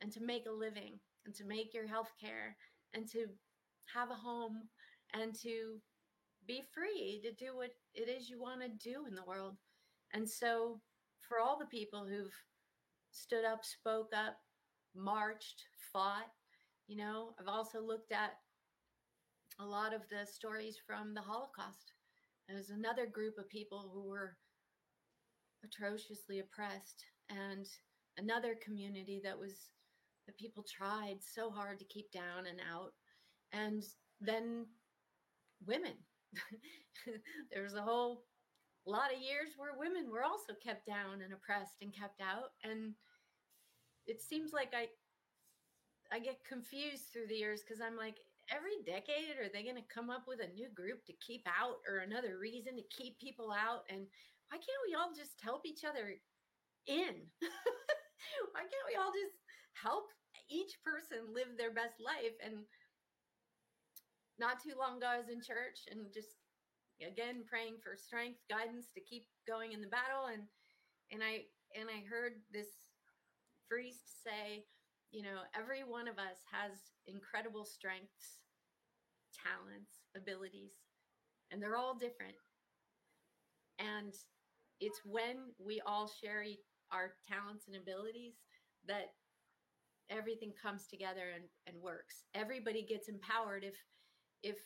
and to make a living and to make your health care and to have a home and to be free to do what it is you want to do in the world. And so, for all the people who've stood up, spoke up, marched, fought, you know, I've also looked at a lot of the stories from the Holocaust. There's another group of people who were atrociously oppressed, and another community that was the people tried so hard to keep down and out. And then women. *laughs* There's a whole lot of years where women were also kept down and oppressed and kept out. And it seems like I I get confused through the years because I'm like, every decade are they going to come up with a new group to keep out or another reason to keep people out? And why can't we all just help each other in? *laughs* why can't we all just help each person live their best life and not too long ago, I was in church and just again praying for strength, guidance to keep going in the battle. And and I and I heard this priest say, you know, every one of us has incredible strengths, talents, abilities, and they're all different. And it's when we all share our talents and abilities that everything comes together and, and works. Everybody gets empowered if if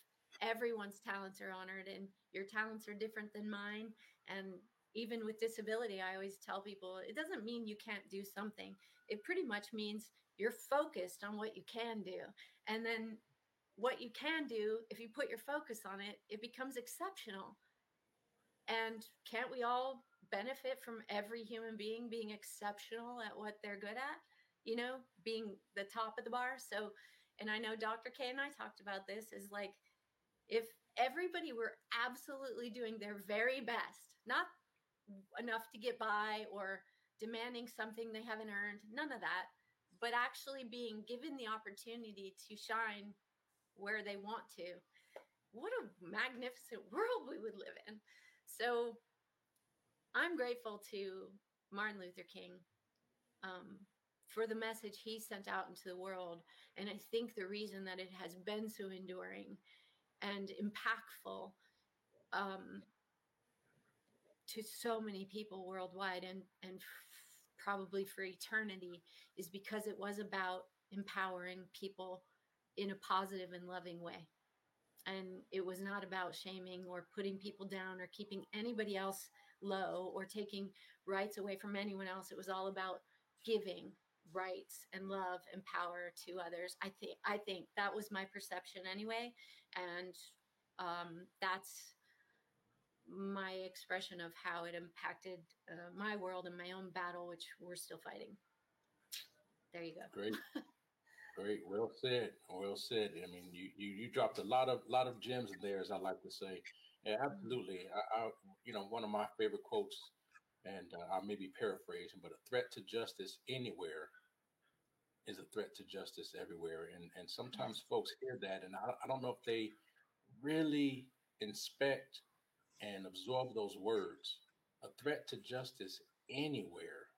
everyone's talents are honored and your talents are different than mine. And even with disability, I always tell people it doesn't mean you can't do something. It pretty much means you're focused on what you can do. And then what you can do, if you put your focus on it, it becomes exceptional. And can't we all benefit from every human being being exceptional at what they're good at? You know, being the top of the bar. So, and I know Dr. K and I talked about this is like if everybody were absolutely doing their very best, not enough to get by or demanding something they haven't earned, none of that, but actually being given the opportunity to shine where they want to. What a magnificent *laughs* world we would live in. So I'm grateful to Martin Luther King um, for the message he sent out into the world. And I think the reason that it has been so enduring and impactful um, to so many people worldwide and, and f- probably for eternity is because it was about empowering people in a positive and loving way. And it was not about shaming or putting people down or keeping anybody else low or taking rights away from anyone else. It was all about giving rights and love and power to others. I think I think that was my perception anyway, and um, that's my expression of how it impacted uh, my world and my own battle, which we're still fighting. There you go. Great. *laughs* Great, well said, well said. I mean, you, you you dropped a lot of lot of gems there, as I like to say. Yeah, absolutely. I, I you know, one of my favorite quotes, and uh, I may be paraphrasing, but a threat to justice anywhere is a threat to justice everywhere. And and mm-hmm. sometimes folks hear that, and I, I don't know if they really inspect and absorb those words. A threat to justice anywhere,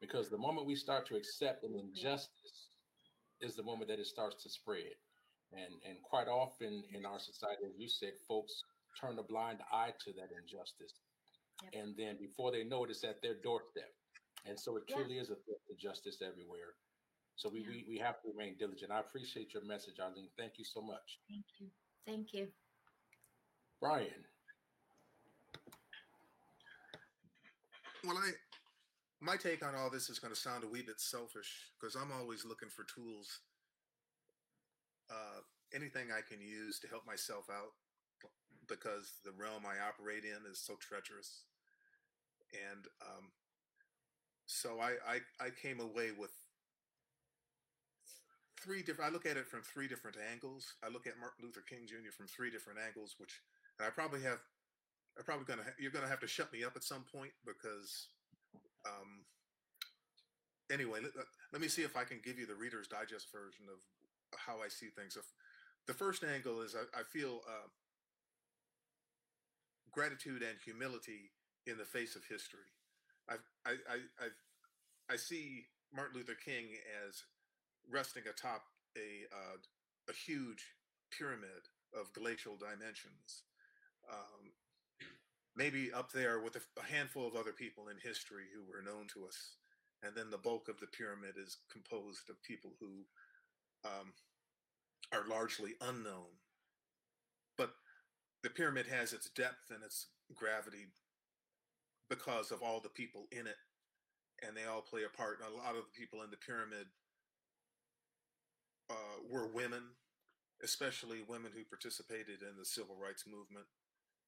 because the moment we start to accept an mm-hmm. injustice is the moment that it starts to spread. And and quite often in our society, as you said, folks turn a blind eye to that injustice. Yep. And then before they know it, it's at their doorstep. And so it Yeah. truly is a threat to justice everywhere. So we, Yeah. we, we have to remain diligent. I appreciate your message, Arlene. Thank you so much. Thank you. Thank you. Brian, Well, I my take on all this is going to sound a wee bit selfish because I'm always looking for tools, uh, anything I can use to help myself out because the realm I operate in is so treacherous, and um, so I, I I came away with three different. I look at it from three different angles. I look at Martin Luther King Jr. from three different angles, which and I probably have I'm probably gonna ha- you're gonna have to shut me up at some point because um anyway let, let me see if I can give you the Reader's Digest version of how I see things. If, the first angle is I, I feel uh, gratitude and humility in the face of history. I I I I, I see Martin Luther King as resting atop a uh, a huge pyramid of glacial dimensions. Um, maybe up there with a, a handful of other people in history who were known to us. And then the bulk of the pyramid is composed of people who um, are largely unknown. But the pyramid has its depth and its gravity because of all the people in it. And they all play a part. And a lot of the people in the pyramid uh, were women, especially women who participated in the civil rights movement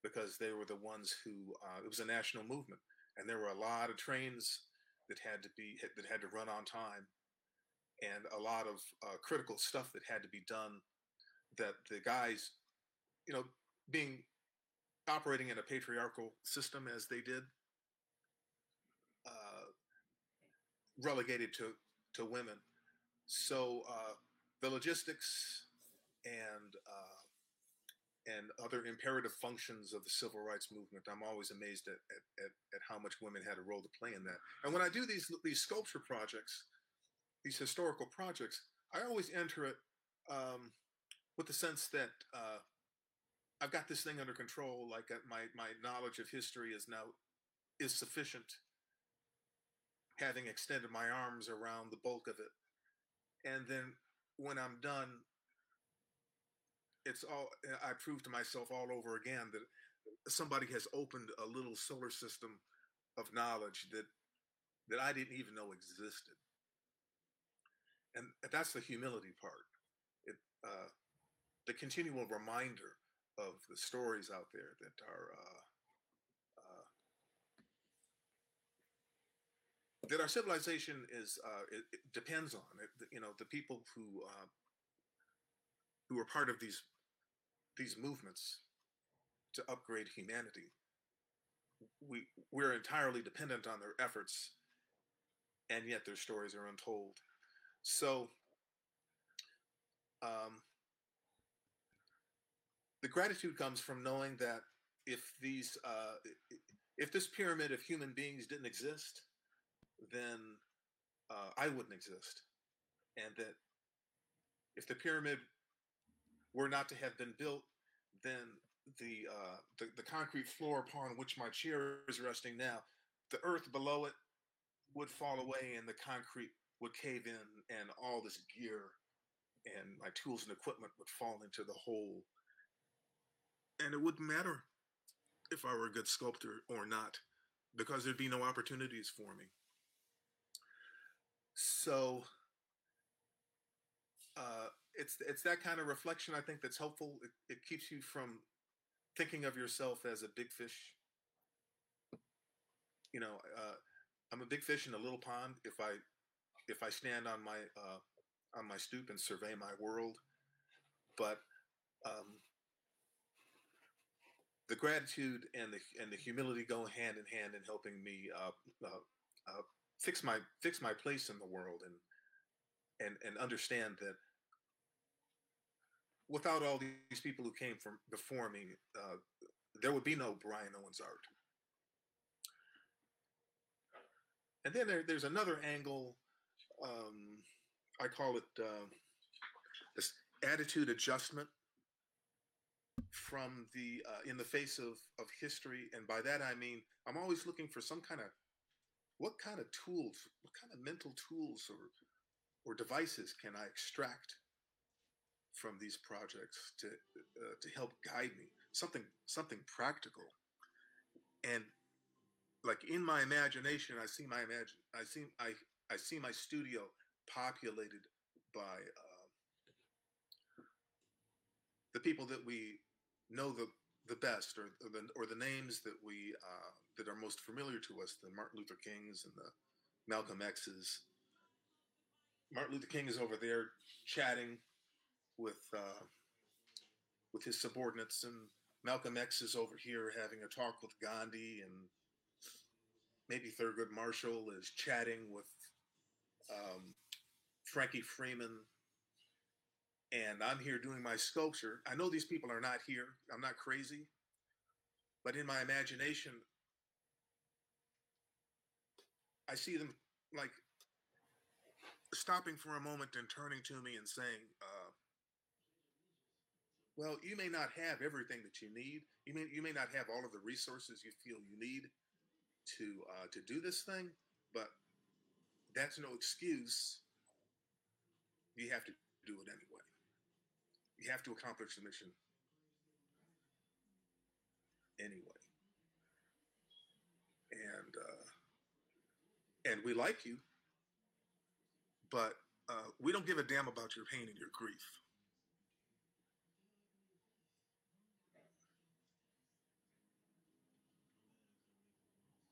because they were the ones who uh, it was a national movement and there were a lot of trains that had to be that had to run on time and a lot of uh, critical stuff that had to be done that the guys you know being operating in a patriarchal system as they did uh, relegated to to women. So uh, the logistics and uh, and other imperative functions of the civil rights movement. I'm always amazed at, at, at, how much women had a role to play in that. And when I do these these sculpture projects, these historical projects, I always enter it um, with the sense that uh, I've got this thing under control. Like uh, my my knowledge of history is now is sufficient. Having extended my arms around the bulk of it, and then when I'm done, it's all I prove to myself all over again that somebody has opened a little solar system of knowledge that that I didn't even know existed, and that's the humility part. It uh, the continual reminder of the stories out there that are. Uh, that our civilization is uh, it, it depends on it, you know the people who uh, who are part of these these movements to upgrade humanity we we're entirely dependent on their efforts and yet their stories are untold. So um, the gratitude comes from knowing that if these uh, if this pyramid of human beings didn't exist then uh, I wouldn't exist. And that if the pyramid were not to have been built, then the, uh, the, the concrete floor upon which my chair is resting now, the earth below it would fall away and the concrete would cave in and all this gear and my tools and equipment would fall into the hole. And it wouldn't matter if I were a good sculptor or not, because there'd be no opportunities for me. So uh, it's it's that kind of reflection I think that's helpful. It, it keeps you from thinking of yourself as a big fish. You know, uh, I'm a big fish in a little pond. If I if I stand on my uh, on my stoop and survey my world, but um, the gratitude and the and the humility go hand in hand in helping me uh, uh, uh, fix my fix my place in the world and and and understand that without all these people who came from before me, uh, there would be no Brian Owens art. And then there, there's another angle. Um, I call it uh, this attitude adjustment from the uh, in the face of of history, and by that I mean I'm always looking for some kind of what kind of tools, what kind of mental tools or or devices can I extract from these projects to uh, to help guide me? Something something practical. And like in my imagination, I see my imagine I see I I see my studio populated by uh, the people that we know the the best or, or the or the names that we uh, that are most familiar to us, the Martin Luther Kings and the Malcolm X's. Martin Luther King is over there chatting with uh, with his subordinates, and Malcolm X is over here having a talk with Gandhi, and maybe Thurgood Marshall is chatting with um, Frankie Freeman. And I'm here doing my sculpture. I know these people are not here. I'm not crazy. But in my imagination, I see them like stopping for a moment and turning to me and saying, uh, "Well, you may not have everything that you need. You may you may not have all of the resources you feel you need to uh, to do this thing, but that's no excuse. You have to do it anyway. You have to accomplish the mission anyway." And uh, and we like you, but uh, we don't give a damn about your pain and your grief.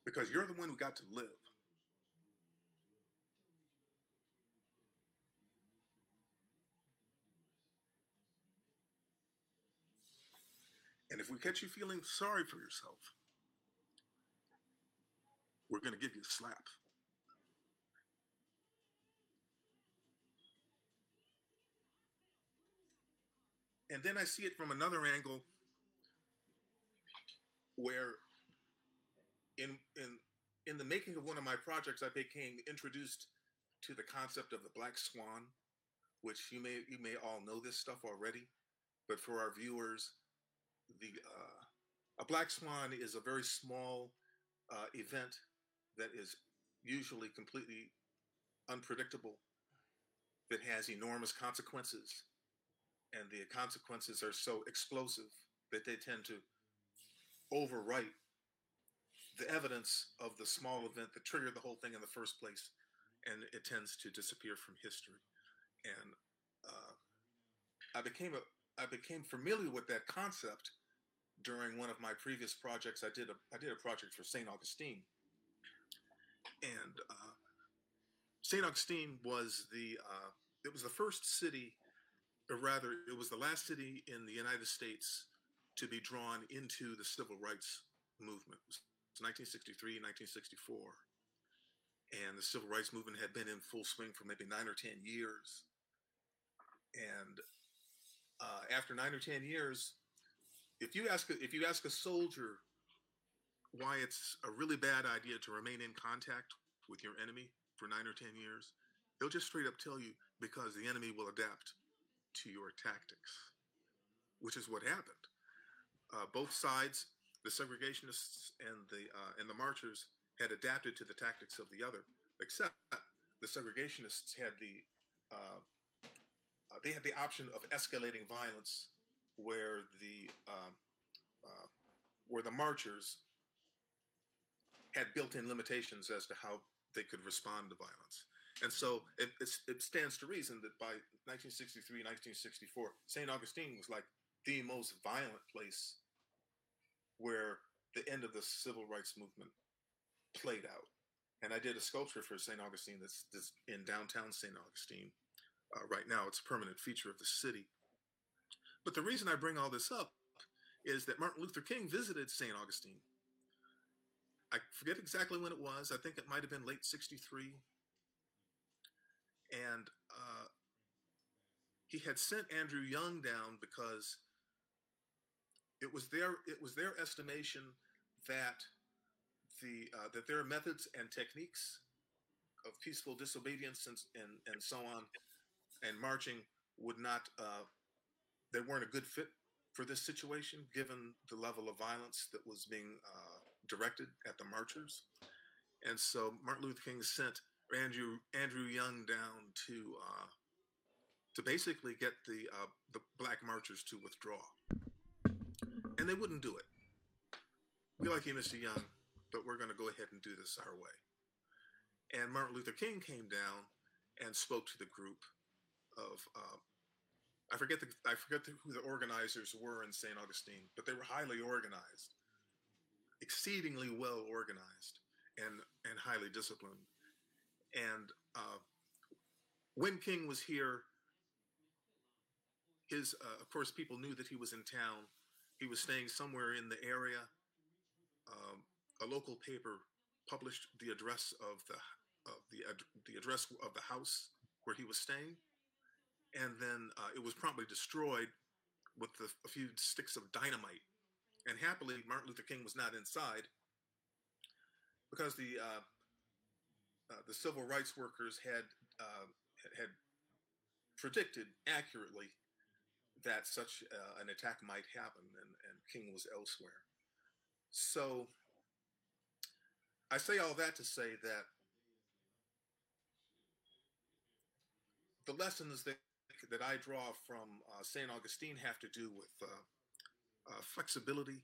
Because you're the one who got to live. And if we catch you feeling sorry for yourself, we're going to give you a slap. And then I see it from another angle where in in in the making of one of my projects I became introduced to the concept of the black swan, which you may you may all know this stuff already, but for our viewers, the uh, a black swan is a very small uh, event that is usually completely unpredictable that has enormous consequences, and the consequences are so explosive that they tend to overwrite the evidence of the small event that triggered the whole thing in the first place, and it tends to disappear from history. And uh, I became a I became familiar with that concept during one of my previous projects. I did a I did a project for Saint Augustine, and uh, Saint Augustine was the uh, it was the first city, or rather, it was the last city in the United States to be drawn into the civil rights movement. It was 1963, 1964, and the civil rights movement had been in full swing for maybe nine or ten years. And uh, after nine or ten years, if you ask if you ask a soldier why it's a really bad idea to remain in contact with your enemy for nine or ten years, they'll just straight up tell you because the enemy will adapt to your tactics, which is what happened. Uh, both sides, the segregationists and the uh, and the marchers, had adapted to the tactics of the other, except the segregationists had the uh, uh, they had the option of escalating violence, where the um, uh, where the marchers had built-in limitations as to how they could respond to violence. And so it, it stands to reason that by 1963, 1964, St. Augustine was like the most violent place where the end of the civil rights movement played out. And I did a sculpture for St. Augustine that's, that's in downtown St. Augustine uh, right now. It's a permanent feature of the city. But the reason I bring all this up is that Martin Luther King visited St. Augustine. I forget exactly when it was. I think it might have been late 63. And uh, he had sent Andrew Young down because it was their it was their estimation that the uh, that their methods and techniques of peaceful disobedience and, and and so on and marching would not uh, they weren't a good fit for this situation given the level of violence that was being uh, directed at the marchers. And so martin luther king sent andrew andrew young down to uh, to basically get the uh, the black marchers to withdraw and they wouldn't do it we like you mr young but we're going to go ahead and do this our way and martin luther king came down and spoke to the group of uh, I forget the I forget the, who the organizers were in St. Augustine, but they were highly organized, exceedingly well organized, and and highly disciplined. And uh, when King was here, his uh, of course people knew that he was in town. He was staying somewhere in the area. Um, a local paper published the address of the of the ad- the address of the house where he was staying and then uh, it was promptly destroyed with the, a few sticks of dynamite. And happily, Martin Luther King was not inside because the uh, uh, the civil rights workers had uh, had predicted accurately that such uh, an attack might happen, and, and King was elsewhere. So I say all that to say that the lessons that that I draw from uh, St. Augustine have to do with uh, uh, flexibility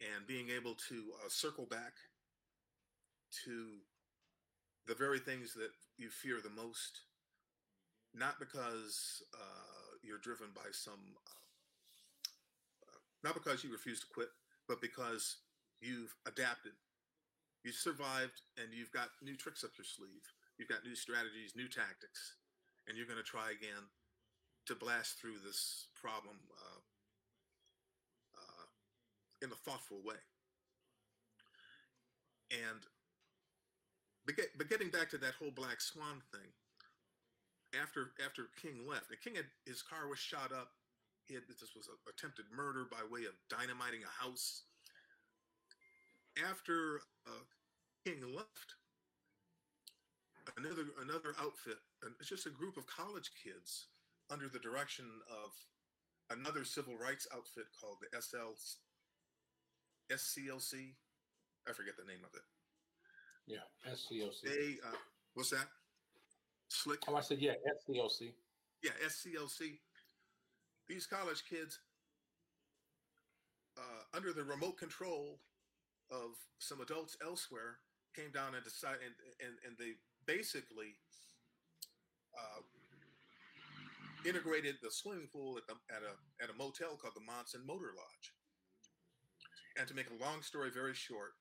and being able to uh, circle back to the very things that you fear the most, not because uh, you're driven by some, uh, not because you refuse to quit, but because you've adapted. You've survived and you've got new tricks up your sleeve. You've got new strategies, new tactics, and you're going to try again to blast through this problem uh, uh, in a thoughtful way. And but, get, but getting back to that whole black swan thing, after after King left, and King had his car was shot up. He had this was an attempted murder by way of dynamiting a house. After uh, King left, another another outfit, it's just a group of college kids under the direction of another civil rights outfit called the SL SCLC. I forget the name of it. Yeah, SCLC. They uh, what's that? Slick. Oh, I said yeah, SCLC. Yeah, SCLC. These college kids, uh, under the remote control of some adults elsewhere, came down and decided, and, and, and they basically uh, integrated the swimming pool at, the, at a at a motel called the Monson Motor Lodge. And to make a long story very short,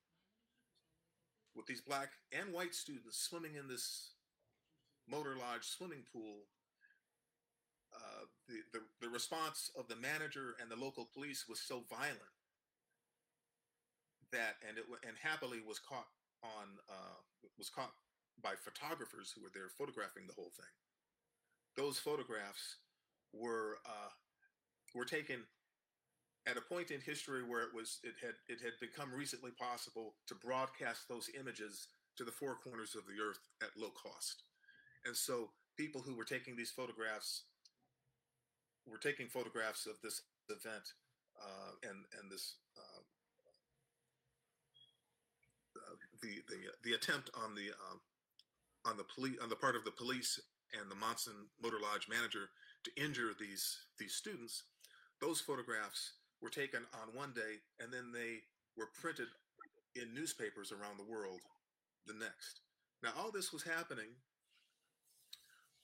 with these black and white students swimming in this motor lodge swimming pool, uh, the, the the response of the manager and the local police was so violent that, and it and happily was caught on uh, was caught by photographers who were there photographing the whole thing. Those photographs were uh, were taken at a point in history where it was it had it had become recently possible to broadcast those images to the four corners of the earth at low cost. And so people who were taking these photographs were taking photographs of this event uh, and and this uh, uh, the the the attempt on the um, on the police on the part of the police and the Monson Motor Lodge manager to injure these these students. Those photographs were taken on one day and then they were printed in newspapers around the world the next. Now all this was happening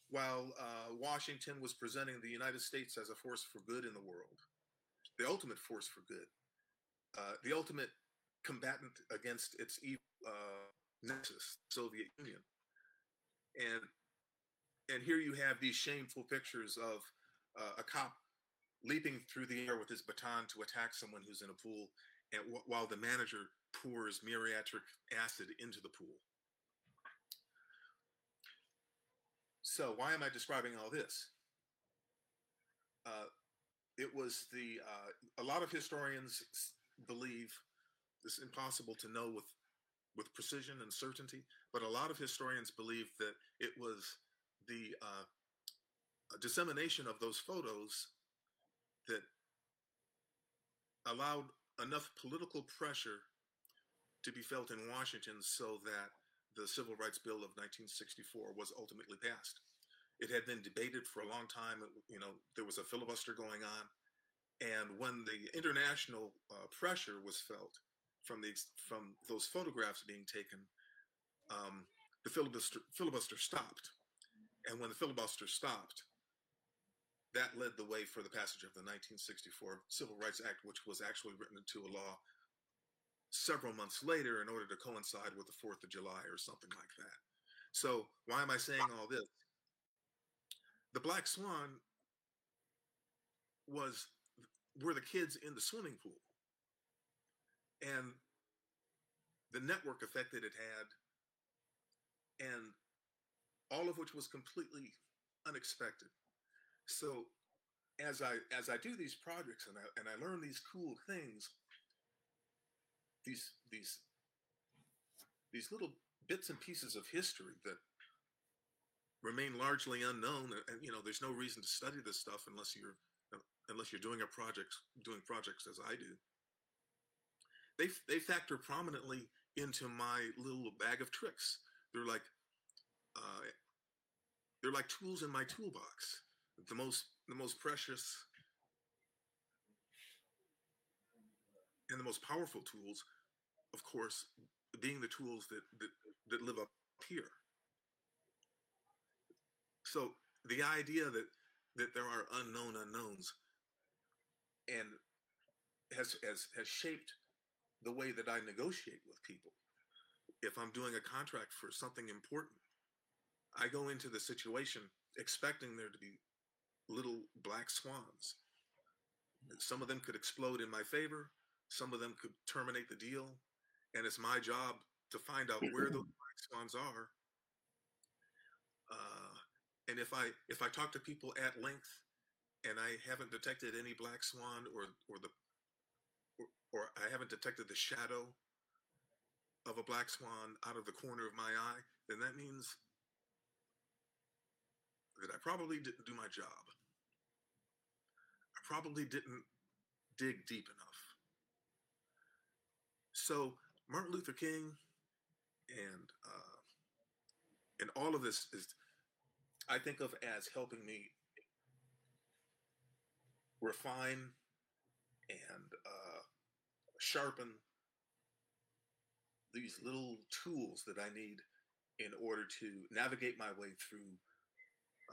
while uh, Washington was presenting the United States as a force for good in the world, the ultimate force for good, uh, the ultimate combatant against its evil uh, nexus, Soviet Union. And and here you have these shameful pictures of uh, a cop leaping through the air with his baton to attack someone who's in a pool, and w- while the manager pours muriatic acid into the pool. So why am I describing all this? Uh, it was the uh, a lot of historians believe it's impossible to know with with precision and certainty, but a lot of historians believe that it was the uh, dissemination of those photos that allowed enough political pressure to be felt in Washington so that the Civil Rights Bill of 1964 was ultimately passed. It had been debated for a long time. You know, there was a filibuster going on. And when the international uh, pressure was felt from the from those photographs being taken, um, the filibuster filibuster stopped. And when the filibuster stopped, that led the way for the passage of the 1964 Civil Rights Act, which was actually written into a law several months later in order to coincide with the 4th of July or something like that. So, why am I saying all this? The Black Swan was were the kids in the swimming pool. And the network effect that it had and all of which was completely unexpected. So as I as I do these projects and I and I learn these cool things, these these these little bits and pieces of history that remain largely unknown and you know there's no reason to study this stuff unless you're unless you're doing a project doing projects as I do. They they factor prominently into my little bag of tricks. They're like uh, they're like tools in my toolbox the most the most precious and the most powerful tools of course being the tools that that, that live up here so the idea that that there are unknown unknowns and has has has shaped the way that I negotiate with people. If I'm doing a contract for something important, I go into the situation expecting there to be little black swans. Some of them could explode in my favor, some of them could terminate the deal, and it's my job to find out where those *clears throat* black swans are. Uh, and if I if I talk to people at length and I haven't detected any black swan or or the or, or I haven't detected the shadow of a black swan out of the corner of my eye, then that means that I probably didn't do my job. Probably didn't dig deep enough. So Martin Luther King and uh, and all of this is I think of as helping me refine and uh, sharpen these little tools that I need in order to navigate my way through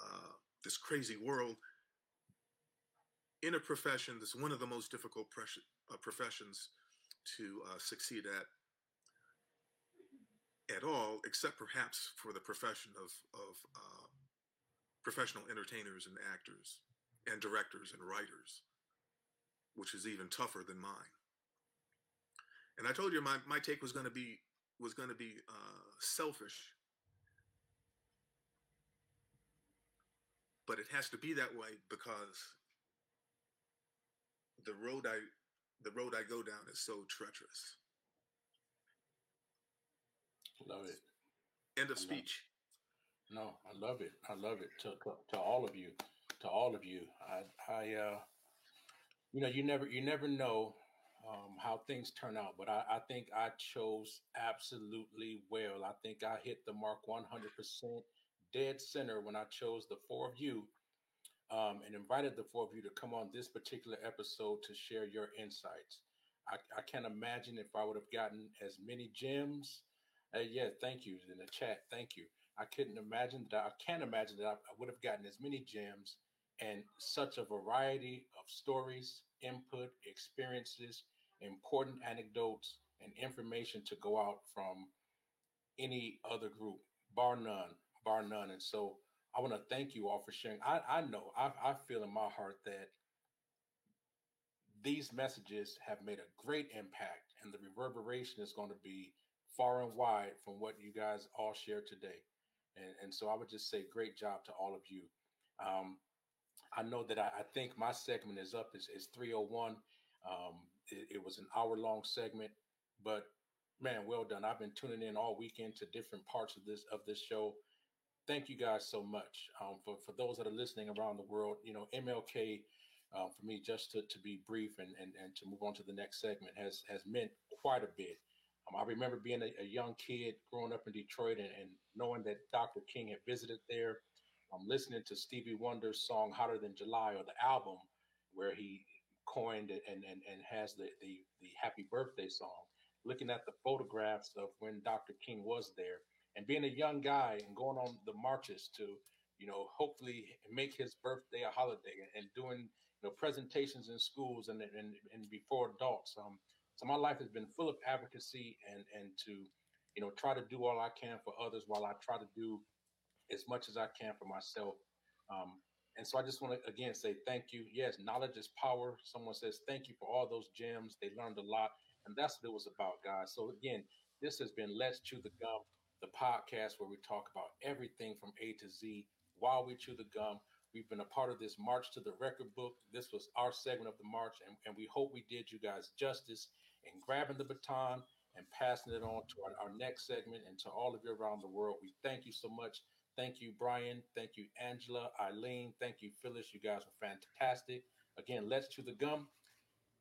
uh, this crazy world in a profession that's one of the most difficult uh, professions to uh, succeed at at all, except perhaps for the profession of of uh, professional entertainers and actors and directors and writers, which is even tougher than mine. And I told you my, my take was going to be was going to be uh, selfish, but it has to be that way because the road I the road I go down is so treacherous. Love it. End of speech. No, I love it. I love it. To, to, to all of you, to all of you. I, I, uh, you know, you never, you never know um, how things turn out, but I, I think I chose absolutely well. I think I hit the mark 100% dead center when I chose the four of you um, and invited the four of you to come on this particular episode to share your insights. I, I can't imagine if I would have gotten as many gems. Uh, yeah, thank you in the chat. Thank you. I couldn't imagine that. I can't imagine that I, I would have gotten as many gems and such a variety of stories, input, experiences, important anecdotes, and information to go out from any other group, bar none, bar none. And so I want to thank you all for sharing. I, I know, I, I feel in my heart that these messages have made a great impact, and the reverberation is going to be far and wide from what you guys all shared today. And, and so I would just say, great job to all of you. Um, I know that I, I think my segment is up. is is 301. Um, it, it was an hour long segment, but man, well done. I've been tuning in all weekend to different parts of this of this show. Thank you guys so much. Um, for for those that are listening around the world, you know, MLK um, for me, just to, to be brief and, and and to move on to the next segment has has meant quite a bit. Um, I remember being a, a young kid growing up in Detroit and, and knowing that Dr. King had visited there. I'm listening to Stevie Wonder's song "Hotter Than July" or the album where he coined it and and, and has the, the the Happy Birthday song. Looking at the photographs of when Dr. King was there, and being a young guy and going on the marches to, you know, hopefully make his birthday a holiday and, doing you know presentations in schools and and, and before adults. Um, so my life has been full of advocacy and and to, you know, try to do all I can for others while I try to do as much as I can for myself. Um, and so I just want to again say thank you. Yes, knowledge is power. Someone says thank you for all those gems. They learned a lot, and that's what it was about, guys. So again, this has been Let's Chew the Gum, the podcast where we talk about everything from A to Z while we chew the gum. We've been a part of this march to the record book. This was our segment of the march, and, and we hope we did you guys justice in grabbing the baton and passing it on to our, our next segment and to all of you around the world. We thank you so much. Thank you, Brian. Thank you, Angela, Eileen. Thank you, Phyllis. You guys were fantastic. Again, let's chew the gum.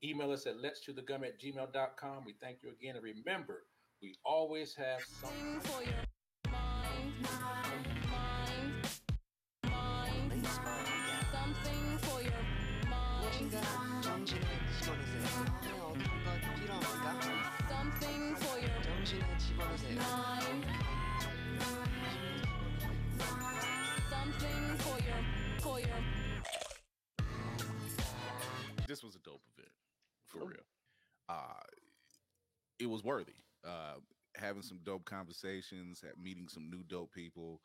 Email us at let's chew the gum at gmail.com. We thank you again. And remember, we always have something for your mind, mind, mind, mind, something for your mind, 우리가 정신을 집어넣으세요. 다음에 어떤 것 필요합니까? something for your 정신을 집어넣으세요. mind, something for your for your this was a dope event for real. Uh, it was worthy. uh, having some dope conversations, ha- meeting some new dope people.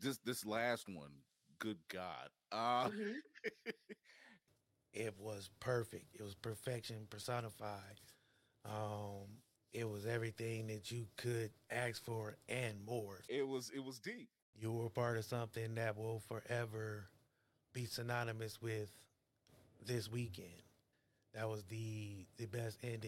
This this last one, good God. Uh, *laughs* it was perfect. It was perfection personified. Um, it was everything that you could ask for and more. It was it was deep. You were part of something that will forever be synonymous with this weekend. That was the the best ending